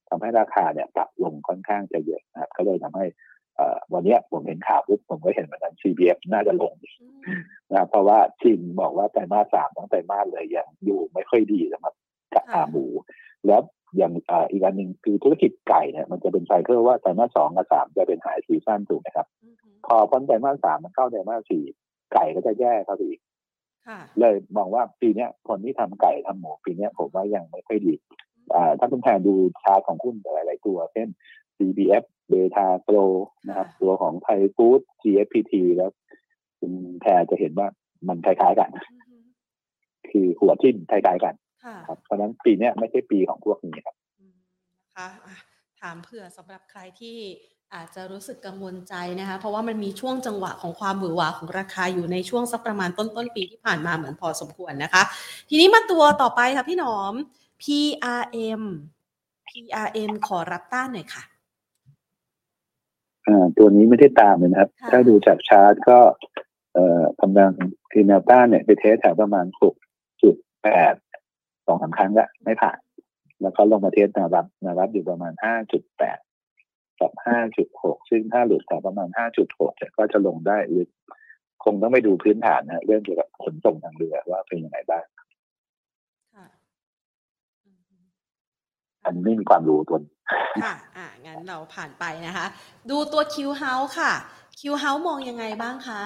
Speaker 2: ทำให้ราคาเนี่ยปรับลงค่อนข้างจะเยอะนะครับก็เลยทำให้วันนี้ผมเห็นข่าวปุ๊บผมก็เห็นเหมือนกัน CPF น่าจะลงนะเพราะว่าจีนบอกว่าไตรมาสสามต้องไตรมาสเลยยังอยู่ไม่ค่อยดีสำหรับกาหมู แล้วอย่างอีกอันหนึ่งคือธุรกิจไก่เนี่ยมันจะเป็นไซเคิลว่าไตรมาสสองกับสามจะเป็นหายซีซั่นถูกไหมครับ พอพ้นไตรมาสสามมันเข้าไตรมาสสี่ไก่ก็จะแย่เข้าไปอีกเลยมองว่าปีนี้คนที่ทำไก่ทำหมูปีนี้ผมว่ายังไม่ค่อยดี ถ้าคุณแทนดูชาร์ตของหุ้นหลาย ๆ ตัว เช่น CBF เบทาโปรนะครับ ตัวของไทยฟู้ด GFPT แล้ว คุณแพรจะเห็นว่ามันคล้าย ๆ กัน คือหัวทิ่มคล้าย ๆ กันครับเพราะนั้นปีนี้ไม่ใช่ปีของพวกนี้ครับ
Speaker 1: นะคะถามเผื่อสำหรับใครที่อาจจะรู้สึกกังวลใจนะคะ เพราะว่ามันมีช่วงจังหวะของความหวือหวาของราคาอยู่ในช่วงสักประมาณต้นต้นปีที่ผ่านมาเหมือนพอสมควรนะคะ ทีนี้มาตัวต่อไปค่ะพี่หนอม PRM PRM ขอรับต้านหน่อยค่ะ
Speaker 2: ตัวนี้ไม่ได้ตามเลยนะครับ ถ้าดูจากชาร์ตก็เอ่อกำลังคือแนวต้านเนี่ยไปเทสแถวประมาณหกจุดแปดสองสาครั้งละไม่ผ่าน แล้วก็ลงมาเทสแนวรับแนวรับอยู่ประมาณห้าจุดแปดกับห้าจุดหกซึ่งถ้าหลุดแถวประมาณห้าจุดหกก็จะลงได้หรือคงต้องไปดูพื้นฐานนะเรื่องเกี่ยวกับขนส่งทางเรือว่าเป็นยังไงบ้าง อันไม่มีความรู้ตัว
Speaker 1: ค่ะอ่างั้นเราผ่านไปนะคะ ดูตัวคิวเฮาส์ค่ะคิวเฮาส์มองยังไงบ้างคะ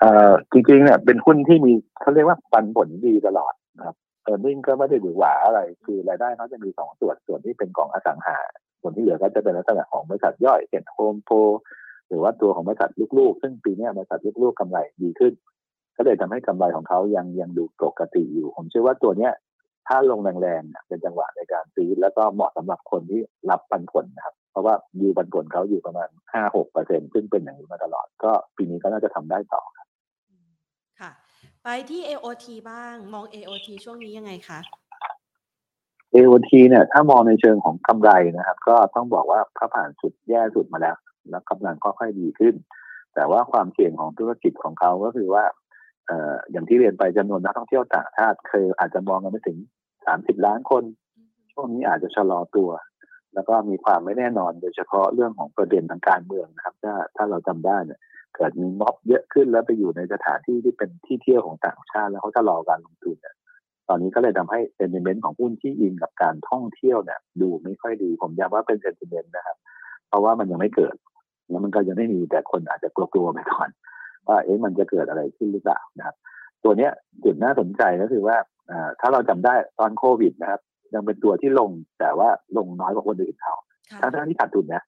Speaker 2: เอ่อจริงๆเนี่ยเป็นหุ้นที่มีเขาเรียกว่าปันผลดีตลอดนะครับ earning ก็ไม่ได้หวือหวาอะไร คือรายได้เขาจะมีสองส่วนส่วนที่เป็นของอสังหา ส่วนที่เหลือก็จะเป็นลักษณะของบริษัทย่อยเช่นโฮมโปรหรือว่าตัวของบริษัทลูกๆ ซึ่งปีนี้บริษัทลูกๆกำไรดีขึ้น ก็เลยทำให้กำไรของเขายังยังดูปกติอยู่ ผมเชื่อว่าตัวเนี้ย ถ้าลงแรงๆเป็นจังหวะในการซื้อ แล้วก็เหมาะสำหรับคนที่รับปันผลนะครับ เพราะว่ายูปันผลเขาอยู่ประมาณห้าหกเปอร์เซ็นซึ่งเป็นอย่างนี้มาตลอด ก็ปีนี้ก็น่าจะทำได้ต่อครับ
Speaker 1: ค่ะ ไปที่ AOT บ้างมอง AOT ช่วงนี้ยังไงคะ
Speaker 2: AOT เนี่ยถ้ามองในเชิงของกำไรนะครับ ก็ต้องบอกว่าเขาผ่านสุดแย่สุดมาแล้ว แล้วกำลังก็ค่อยดีขึ้น แต่ว่าความเสี่ยงของธุรกิจของเขาก็คือว่าเอ่ออย่างที่เรียนไปจำนวนนักท่องเที่ยวต่างชาติเคยอาจจะมองกันไม่ถึงสามสิบล้านคน ช่วงนี้อาจจะชะลอตัว แล้วก็มีความไม่แน่นอนโดยเฉพาะเรื่องของประเด็นทางการเมืองนะครับ ถ้าถ้าเราจำได้เนี่ยเกิดมีม็อบเยอะขึ้นแล้วไปอยู่ในสถานที่ที่เป็นที่เที่ยวของต่างชาติ แล้วเขาจะรอการลงทุนเนี่ยตอนนี้ก็เลยทำให้เซนติเมนต์ของหุ้นที่อิงกับการท่องเที่ยวเนี่ยดูไม่ค่อยดี ผมย้ำว่าเป็นเซนติเมนต์นะครับ เพราะว่ามันยังไม่เกิดแล้วมันก็ยังไม่มีแต่คนอาจจะกลัวๆไปก่อน ว่าเอ๊ะมันจะเกิดอะไรขึ้นหรือเปล่านะครับ ตัวเนี้ยจุดน่าสนใจก็คือว่าถ้าเราจำได้ตอนโควิดนะครับ ยังเป็นตัวที่ลงแต่ว่าลงน้อยกว่าคนอื่นเขาทั้งที่ขาดทุนนะ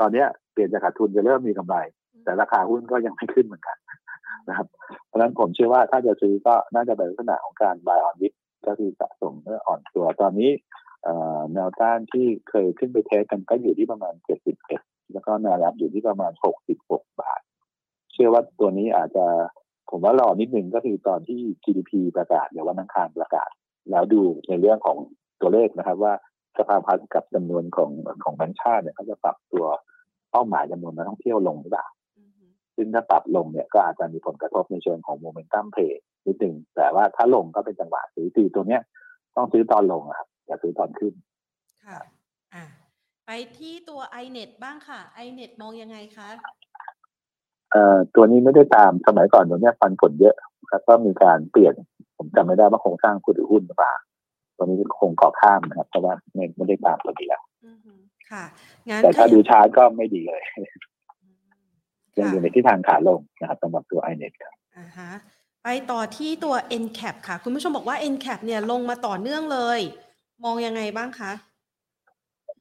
Speaker 2: ตอนนี้เปลี่ยนจากขาดทุนจะเริ่มมีกำไร แต่ราคาหุ้นก็ยังไม่ขึ้นเหมือนกันนะครับ เพราะฉะนั้นผมเชื่อว่าถ้าจะซื้อก็น่าจะเป็นลักษณะของการ buy on dip ก็คือสะสมเมื่ออ่อนตัวตอนนี้แนวต้านที่เคยขึ้นไปเทสกันก็อยู่ที่ประมาณ71แล้วก็แนวรับอยู่ที่ประมาณ 66 บาท เชื่อว่าตัวนี้อาจจะผมว่ารอนิดนึงก็คือตอนที่ GDP ประกาศเดี๋ยววันอังคารประกาศ แล้วดูในเรื่องของตัวเลขนะครับ ว่าสภาพัฒน์กับจำนวนของของแบงค์ชาติเนี่ยเขาจะปรับตัวเป้าหมายจำนวนนักท่องเที่ยวลงหรือเปล่าซึ่งถ้าปรับลงเนี่ยก็อาจจะมีผลกระทบในเชิงของโมเมนตัมเพย์นิดนึงแต่ว่าถ้าลงก็เป็นจังหวะซื้อตีตัวเนี้ยต้องซื้อตอนลงครับอย่าซื้อตอนขึ้น
Speaker 1: ค่ะ อ่าไปที่ตัว iNet บ้างค่ะ iNet มองยังไงคะ
Speaker 2: ตัวนี้ไม่ได้ตามสมัยก่อนตัวเนี้ยฟันผลเยอะครับก็มีการเปลี่ยน ผมจำไม่ได้ว่าโครงสร้างผู้ถือหุ้นหรือเปล่าตัวนี้คงก่อข้ามนะครับ เพราะว่าไม่ไม่ได้ตามตัวนี้แล้ว
Speaker 1: ค่ะ
Speaker 2: แต่ถ้าดูชาร์ตก็ไม่ดีเลยยังอยู่ในที่ทางขาลงนะครับสำหรับตัว iNet ครับ
Speaker 1: อ่าฮะไปต่อที่ตัว NCAP ค่ะ คุณผู้ชมบอกว่า NCAP เนี่ยลงมาต่อเนื่องเลย มองยังไงบ้างคะ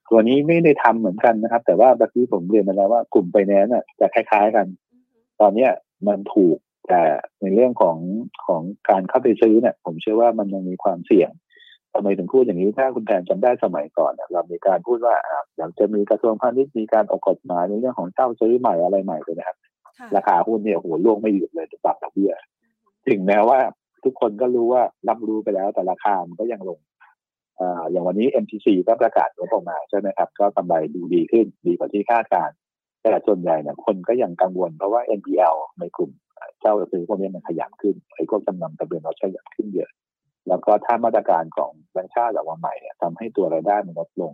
Speaker 2: ตัวนี้ไม่ได้ทำเหมือนกันนะครับ แต่ว่าเมื่อกี้ผมเรียนมาแล้วว่ากลุ่มไฟแนนซ์จะคล้าย ๆ กัน ตอนเนี้ยมันถูกแต่ในเรื่องของของการเข้าไปซื้อเนี่ย ผมเชื่อว่ามันยังมีความเสี่ยงทำไมถึงพูดอย่างนี้ถ้าคุณแทนจำได้สมัยก่อนเรามีการพูดว่าอยากจะมีกระทรวงพาณิชย์มีการออกกฎหมายในเรื่องของเช่าซื้อใหม่อะไรใหม่เลยนะครับ ราคาหุ้นเนี่ยโหล่วงไม่หยุดเลยปรับดอกเบี้ยถึงแม้ว่าทุกคนก็รู้ว่ารับรู้ไปแล้วแต่ราคามันก็ยังลงอ่าอย่างวันนี้ MTC ก็ประกาศงบออกมาใช่ไหมครับ ก็กำไรดูดีขึ้นดีกว่าที่คาดการ แต่ส่วนใหญ่เนี่ยคนก็ยังกังวลเพราะว่า NPL ในกลุ่มเจ้าซื้อพวกนี้มันขยับขึ้นไอ้พวกจำนำตะเบียนเราขยับขึ้นเยอะ แล้วก็ถ้ามาตรการของแบงค์ชาติออกมาใหม่เนี่ยทำให้ตัวรายได้มันลดลง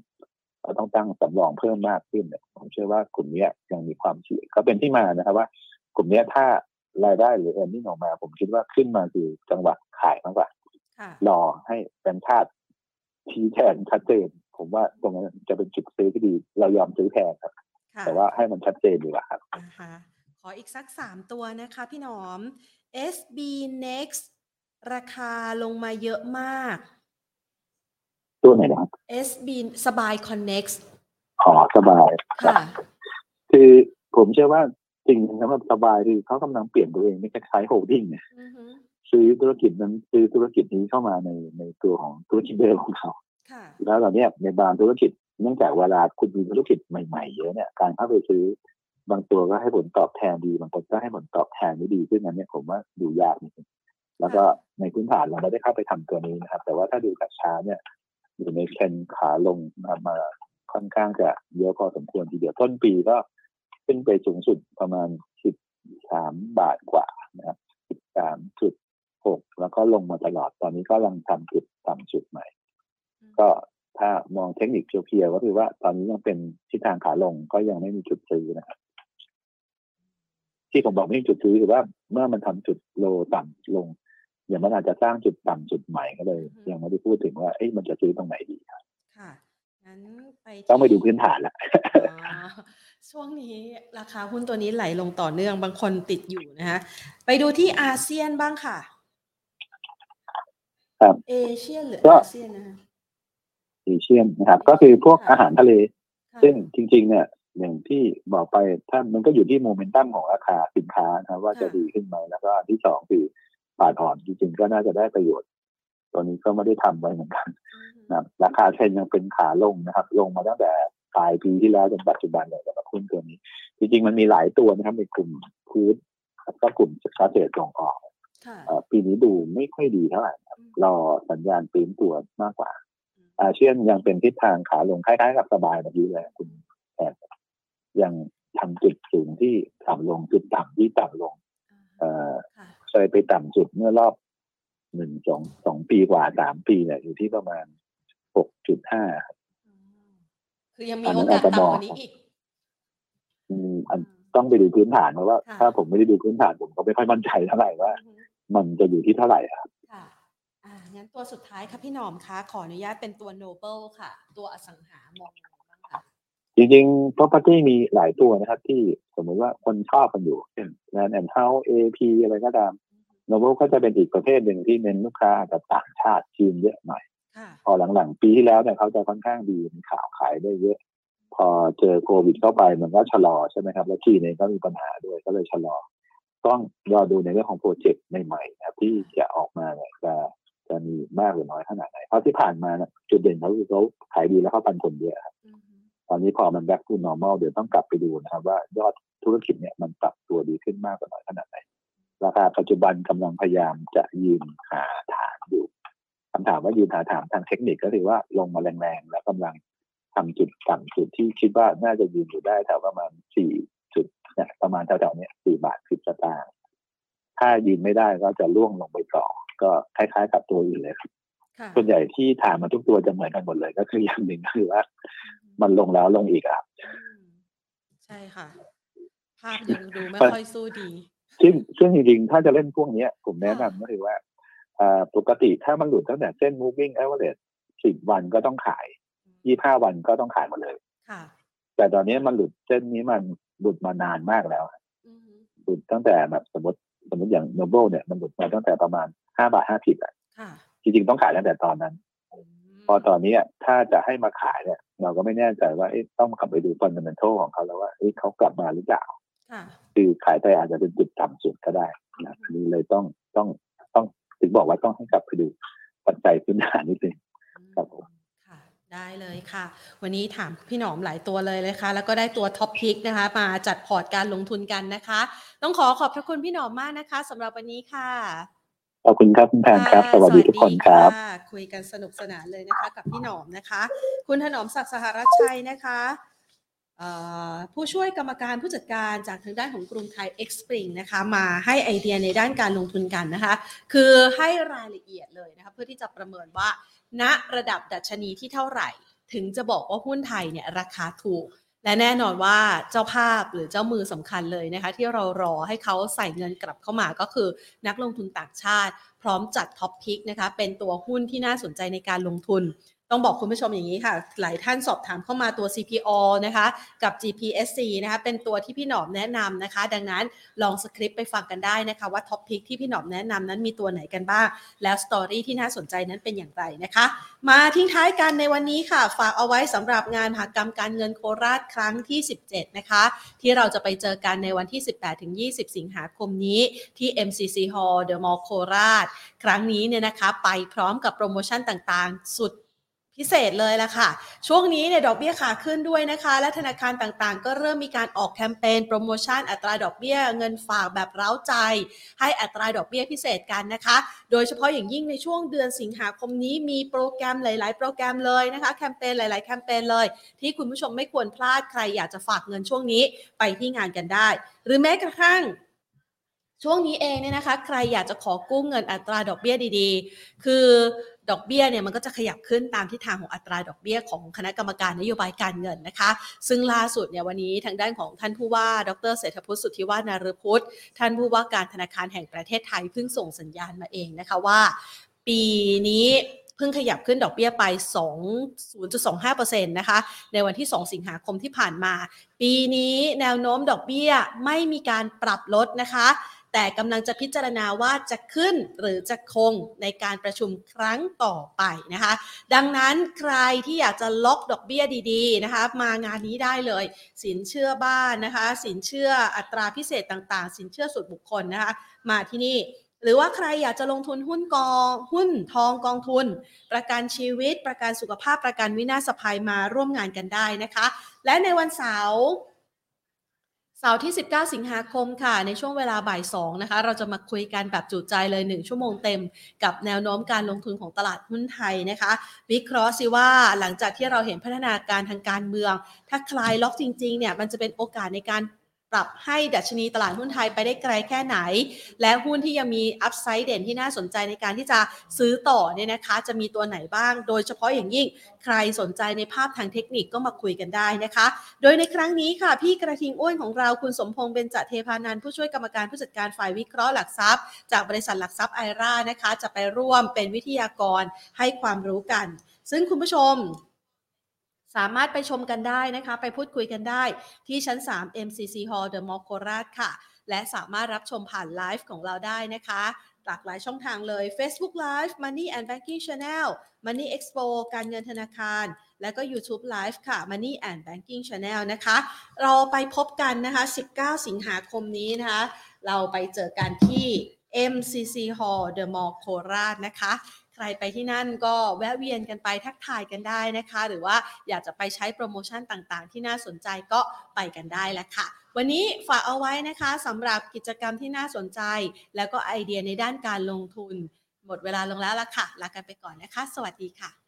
Speaker 2: เราต้องตั้งสำรองเพิ่มมากขึ้นเนี่ยผมเชื่อว่ากลุ่มนี้ยังมีความเสี่ยงก็เป็นที่มานะครับว่า กลุ่มนี้ถ้ารายได้หรือเอ็นที่ออกมา ผมคิดว่าขึ้นมาคือจังหวะขายมากกว่ารอให้แบงค์ชาติชี้แทนชัดเจน ผมว่าตรงนั้นจะเป็นจุดซื้อที่ดี เรายอมซื้อแทนครับ แต่ว่าให้มันชัดเจนดีกว่าครับ
Speaker 1: ขออีกสักสามตัวนะคะพี่หนอม SB Next ราคาลงมาเยอะมาก
Speaker 2: ตัวไหนนะครับ
Speaker 1: SB สบาย Connect
Speaker 2: อ๋อสบายค่ะคือผมเชื่อว่าจริงสำหรับสบายคือเขากำลังเปลี่ยนตัวเองไม่ใช่คล้ายโฮลดิ้งเนี่ยซื้อธุรกิจนั้นซื้อธุรกิจนี้เข้ามาในในตัวของธุรกิจเดิมของเขาแล้วตอนนี้ในบางธุรกิจ เนื่องจากเวลาคุณมีธุรกิจใหม่ๆเยอะเนี่ยการเข้าไปซื้อบางตัวก็ให้ผลตอบแทนดี บางคนก็ให้ผลตอบแทนไม่ดีขึ้นนั้นเนี่ยผมว่าดูยากนิดนึงแล้วก็ในพื้นฐานเราไม่ได้เข้าไปทำตัวนี้นะครับ แต่ว่าถ้าดูจากช้าเนี่ยอยู่ในเทรนขาลงมามาค่อนข้างจะเยอะพอสมควรทีเดียวต้นปีก็ขึ้นไปสูงสุดประมาณสิบสามบาทกว่านะครับสิบสามจุดหกแล้วก็ลงมาตลอดตอนนี้ก็กำลังทำจุดต่ำจุดใหม่ ก็ ถ้ามองเทคนิคเพียวๆก็คือว่าตอนนี้ยังเป็นทิศทางขาลงก็ยังไม่มีจุดซื้อนะครับที่ผมบอกไม่มีจุดซื้อคือว่าเมื่อมันทำจุดโลต่ำลงอย่างมันอาจจะสร้างจุดต่ำจุดใหม่ก็เลย ยังไม่ได้พูดถึงว่าเอ๊ะมันจะซื้อตรงไหนดีครับ
Speaker 1: ค่ะงั้นไป
Speaker 2: ต้องไปดูพื้นฐานละ
Speaker 1: ช่วงนี้ราคาหุ้นตัวนี้ไหลลงต่อเนื่องบางคนติดอยู่นะคะไปดูที่อาเซียนบ้างค่ะ
Speaker 2: ครับ
Speaker 1: เอเชียหรืออาเซียนนะคะ
Speaker 2: ASIAN นะครับ ก็คือพวกอาหารทะเล ซึ่งจริง ๆ เนี่ยอย่างที่บอกไปถ้ามันก็อยู่ที่โมเมนตัมของราคาสินค้านะว่าจะดีขึ้นไหมแล้วก็อันที่สองคือบาทอ่อนจริง ๆ ก็น่าจะได้ประโยชน์ ตัวนี้ก็ไม่ได้ทำไว้เหมือนกันนะราคาเทรนยังเป็นขาลงนะครับ ลงมาตั้งแต่ปลายปีที่แล้วจนปัจจุบันเลยสำหรับหุ้นตัวนี้ จริง ๆ มันมีหลายตัวนะครับในกลุ่ม foodก็กลุ่มเกษตรส่งออกปีนี้ดูไม่ค่อยดีเท่าไหร่รอสัญญาณปีนตัวมากกว่า อาเซียนยังเป็นทิศทางขาลงคล้ายๆกับสบายเมื่อกี้เลยคุณแอนยังทำจุดสูงที่ต่ำลงจุดต่ำที่ต่ำลงเคยไปต่ำสุดเมื่อรอบหนึ่งสองสองปีกว่าสามปีเนี่ยอยู่ที่ประมาณหกจุดห้า
Speaker 1: คือยังมีโอกาสต่ำกว่านี้อีก
Speaker 2: อืมอันต้องไปดูพื้นฐานเพราะว่า ถ้าผมไม่ได้ดูพื้นฐานผมก็ไม่ค่อยมั่นใจเท่าไหร่ว่า มันจะอยู่ที่เท่าไหร่ครับ
Speaker 1: งั้นตัวสุดท้ายค่ะพี่หนอมคะขออนุญาตเป็นตัวโนเบิลค่ะ ตัวอสังหามองบ้างคะ
Speaker 2: จริงๆ property มีหลายตัวนะครับ ที่สมมุติว่าคนชอบกันอยู่เช่น land and house AP อะไรก็ตามโนเบิลก็จะเป็นอีกประเภทหนึ่งที่เน้นลูกค้ากับต่างชาติจีนเยอะหน่อยพอหลังๆ ปีที่แล้วเนี่ยเขาจะค่อนข้างดีมีข่าวขายได้เยอะ พอเจอโควิดเข้าไปมันก็ชะลอใช่ไหมครับ แล้วที่นี้ก็มีปัญหาด้วยก็เลยชะลอ ต้องรอดูในเรื่องของโปรเจกต์ใหม่ๆนะครับที่จะออกมาเนี่ยจะ จะมีมากหรือน้อยขนาดไหนเพราะที่ผ่านมาเนี่ยจุดเด่นเขาคือเขาขายดีแล้วเขาปันผลเยอะครับตอนนี้พอมัน back to normal เดี๋ยวต้องกลับไปดูนะครับ ว่ายอดธุรกิจเนี่ยมันปรับตัวดีขึ้นมากกว่าน้อยขนาดไหน ราคาปัจจุบันกำลังพยายามจะยืนหาฐานอยู่คำถามว่ายืนหาฐานทางเทคนิคก็ถือว่าลงมาแรงๆ แล้วกำลังทำจุดต่ำจุดที่คิดว่าน่าจะยืนอยู่ได้แถวประมาณสี่จุดเนี่ยประมาณแถวๆนี้สี่บาทสิบสตางค์ถ้ายืนไม่ได้ก็จะล่วงลงไปต่อ ก็คล้ายๆกับตัวอื่นเลยครับส่วนใหญ่ที่ถามมาทุกตัวจะเหมือนกันหมดเลย ก็คืออย่างหนึ่งคือว่า มันลงแล้วลงอีกอะ
Speaker 1: ใช่ค่ะ ภาพยังดูไม่ค่อยสู้ดี
Speaker 2: ซึ่งซึ่งจริงๆ ถ้าจะเล่นพวกนี้ผมแนะนำก็คือว่าปกติถ้ามันหลุดตั้งแต่เส้น moving average สิบวันก็ต้องขายยี่ห้าวันก็ต้องขายหมดเลยแต่ตอนนี้มันหลุดเส้นนี้มันหลุดมานานมากแล้วหลุดตั้งแต่แบบสมมติ สมมติอย่าง Noble เนี่ยมันหลุดมาตั้งแต่ประมาณห้าบาทห้าสิบอะจริงๆต้องขายตั้งแต่ตอนนั้น พอตอนนี้ถ้าจะให้มาขายเนี่ย เราก็ไม่แน่ใจว่าต้องกลับไปดูฟันเดเมนทัลของเขาแล้วว่าเขากลับมาหรือเปล่าคือขายไปอาจจะเป็นจุดต่ำสุดก็ได้นะนี่เลยต้องต้องต้องถึงบอกว่าต้องให้กลับไปดูปัจจัยพื้นฐานนิดนึงครับผม
Speaker 1: ได้เลยค่ะ วันนี้ถามพี่หนอมหลายตัวเลยเลยค่ะ แล้วก็ได้ตัวท็อปพิกนะคะ มาจัดพอร์ตการลงทุนกันนะคะ ต้องขอขอบพระคุณพี่หนอมมากนะคะสำหรับวันนี้ค่ะ
Speaker 2: ขอบคุณครับคุณแพนครับ สวัสดีทุกคนครับ
Speaker 1: คุยกันสนุกสนานเลยนะคะ กับพี่หนอมนะคะ คุณถนอมศักดิ์สหรัชชัยนะคะผู้ช่วยกรรมการผู้จัดการจากทางด้านของกรุงไทย X Spring นะคะมาให้ไอเดียในด้านการลงทุนกันนะคะ คือให้รายละเอียดเลยนะคะเพื่อที่จะประเมินว่า ณระดับดัชนีที่เท่าไหร่ ถึงจะบอกว่าหุ้นไทยเนี่ยราคาถูก และแน่นอนว่าเจ้าภาพหรือเจ้ามือสำคัญเลยนะคะ ที่เรารอให้เขาใส่เงินกลับเข้ามาก็คือนักลงทุนต่างชาติ พร้อมจัดท็อปพิกนะคะเป็นตัวหุ้นที่น่าสนใจในการลงทุน ต้องบอกคุณผู้ชมอย่างนี้ค่ะ หลายท่านสอบถามเข้ามาตัว CPO นะคะกับ GPSC นะคะเป็นตัวที่พี่หนอมแนะนำนะคะ ดังนั้นลอง skip ไปฟังกันได้นะคะ ว่า Top Pick ที่พี่หนอมแนะนำนั้นมีตัวไหนกันบ้าง แล้ว story ที่น่าสนใจนั้นเป็นอย่างไรนะคะ มาทิ้งท้ายกันในวันนี้ค่ะ ฝากเอาไว้สำหรับงานมหกรรมการเงินโคราชครั้งที่ 17 นะคะ ที่เราจะไปเจอกันในวันที่ 18-20 สิงหาคมนี้ที่ MCC Hall The Mall โคราช ครั้งนี้เนี่ยนะคะ ไปพร้อมกับโปรโมชั่นต่างๆ สุด พิเศษเลยละค่ะ ช่วงนี้เนี่ยดอกเบี้ยขาขึ้นด้วยนะคะ และธนาคารต่างๆ ก็เริ่มมีการออกแคมเปญโปรโมชั่นอัตราดอกเบี้ยเงินฝากแบบเร้าใจ ให้อัตราดอกเบี้ยพิเศษกันนะคะ โดยเฉพาะอย่างยิ่งในช่วงเดือนสิงหาคมนี้มีโปรแกรมหลาย ๆ โปรแกรมเลยนะคะแคมเปญหลาย ๆ แคมเปญเลย ที่คุณผู้ชมไม่ควรพลาดใครอยากจะฝากเงินช่วงนี้ไปที่งานกันได้ หรือแม้กระทั่งช่วงนี้เองเนี่ยนะคะ ใครอยากจะขอกู้เงินอัตราดอกเบี้ยดีๆ คือ ดอกเบี้ยเนี่ยมันก็จะขยับขึ้นตามทิศทางของอัตราดอกเบี้ยของคณะกรรมการนโยบายการเงินนะคะ ซึ่งล่าสุดเนี่ยวันนี้ทางด้านของท่านผู้ว่า ดรเศรษฐพุทธสุทธิวานารพุทธท่านผู้ว่าการธนาคารแห่งประเทศไทยเพิ่งส่งสัญญาณมาเองนะคะว่า ปีนี้เพิ่งขยับขึ้นดอกเบี้ยไป2.25%นะคะ ในวันที่ 2 สิงหาคมที่ผ่านมา ปีนี้แนวโน้มดอกเบี้ยไม่มีการปรับลดนะคะ แต่กำลังจะพิจารณาว่าจะขึ้นหรือจะคงในการประชุมครั้งต่อไปนะคะ ดังนั้นใครที่อยากจะล็อกดอกเบี้ยดีๆนะคะ มางานนี้ได้เลย สินเชื่อบ้านนะคะ สินเชื่ออัตราพิเศษต่างๆ สินเชื่อส่วนบุคคลนะคะ มาที่นี่หรือว่าใครอยากจะลงทุนหุ้นกองหุ้นทองกองทุน ประกันชีวิต ประกันสุขภาพประกันวินาศภัยมาร่วมงานกันได้นะคะ และในวันเสาร์ เสาร์ที่ 19 สิงหาคมค่ะ ในช่วงเวลาบ่าย2นะคะ เราจะมาคุยกันแบบจุใจเลย 1 ชั่วโมงเต็ม กับแนวโน้มการลงทุนของตลาดหุ้นไทยนะคะ วิเคราะห์สิว่าหลังจากที่เราเห็นพัฒนาการทางการเมือง ถ้าคลายล็อกจริงๆเนี่ยมันจะเป็นโอกาสในการ ปรับให้ดัชนีตลาดหุ้นไทยไปได้ไกลแค่ไหน และหุ้นที่ยังมีอัพไซด์เด่นที่น่าสนใจในการที่จะซื้อต่อเนี่ยนะคะ จะมีตัวไหนบ้าง โดยเฉพาะอย่างยิ่งใครสนใจในภาพทางเทคนิคก็มาคุยกันได้นะคะ โดยในครั้งนี้ค่ะ พี่กระทิงอ้วนของเราคุณสมพงษ์เบญจเทพานันผู้ช่วยกรรมการผู้จัดการฝ่ายวิเคราะห์หลักทรัพย์ จากบริษัทหลักทรัพย์ไอรานะคะ จะไปร่วมเป็นวิทยากรให้ความรู้กัน ซึ่งคุณผู้ชม สามารถไปชมกันได้นะคะ ไปพูดคุยกันได้ที่ชั้น 3 MCC Hall The Mall โคราชค่ะ และสามารถรับชมผ่านไลฟ์ของเราได้นะคะหลากหลายช่องทางเลย Facebook Live Money and Banking Channel Money Expo การเงินธนาคาร และก็ YouTube Live ค่ะ Money and Banking Channel นะคะ เราไปพบกันนะคะ 19 สิงหาคมนี้นะคะ เราไปเจอกันที่ MCC Hall The Mall โคราชนะคะ ใครไปที่นั่นก็แวะเวียนกันไปทักทายกันได้นะคะ หรือว่าอยากจะไปใช้โปรโมชั่นต่างๆ ที่น่าสนใจก็ไปกันได้แล้วค่ะ วันนี้ฝากเอาไว้นะคะสำหรับกิจกรรมที่น่าสนใจ แล้วก็ไอเดียในด้านการลงทุน หมดเวลาลงแล้วละค่ะลากันไปก่อนนะคะ สวัสดีค่ะ